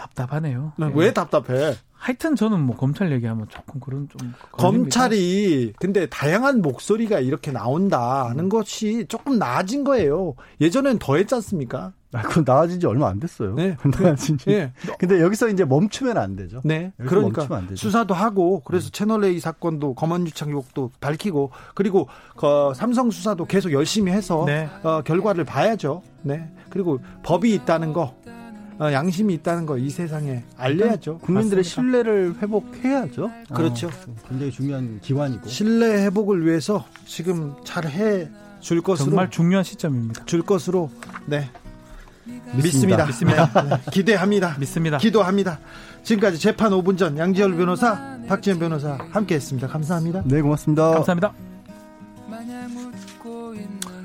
S7: 답답하네요.
S1: 네. 왜 답답해?
S7: 하여튼 저는 뭐 검찰 얘기하면 조금 그런 좀
S1: 검찰이 근데 다양한 목소리가 이렇게 나온다는 음. 것이 조금 나아진 거예요. 예전엔 더했지 않습니까?
S6: 아, 그건 나아진 지 얼마 안 됐어요. 네. [LAUGHS] 나아진 지. 네. 근데 여기서 이제 멈추면 안 되죠.
S1: 네. 그러니까 수사도 하고 그래서 네. 채널 A 사건도 검언 유착 의혹도 밝히고 그리고 그 삼성 수사도 계속 열심히 해서 네. 어, 결과를 봐야죠. 네. 그리고 법이 있다는 거 어, 양심이 있다는 거 이 세상에 알려야죠.
S6: 국민들의 맞습니까? 신뢰를 회복해야죠.
S1: 그렇죠. 어,
S6: 굉장히 중요한 기관이고.
S1: 신뢰 회복을 위해서 지금 잘 해 줄 것으로
S7: 정말 중요한 시점입니다.
S1: 줄 것으로 네 믿습니다. 믿습니다. 네. 네. 기대합니다.
S7: 믿습니다.
S1: 기도합니다. 지금까지 재판 5분 전 양지열 변호사, 박지현 변호사 함께했습니다. 감사합니다.
S6: 네, 고맙습니다.
S7: 감사합니다.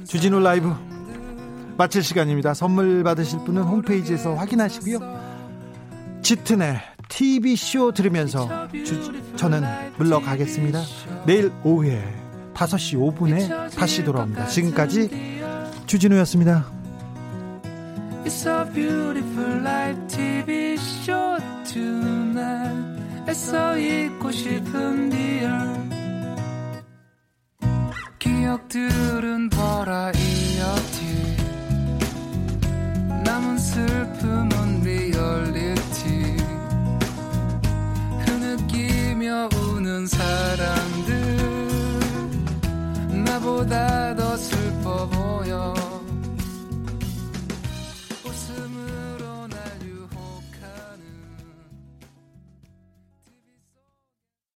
S1: 주진우 라이브 마칠 시간입니다. 선물 받으실 분은 홈페이지에서 확인하시고요. 짙은의 TV쇼 들으면서 주, 저는 물러가겠습니다. 내일 오후에 5시 5분에 다시 돌아옵니다. 지금까지 주진우였습니다. It's a beautiful life TV show tonight. 애써 잊고 싶은 real 기억들은 버라이어티 남은 슬픔은 리얼리티 흐느끼며 우는 사람들. 나보다 더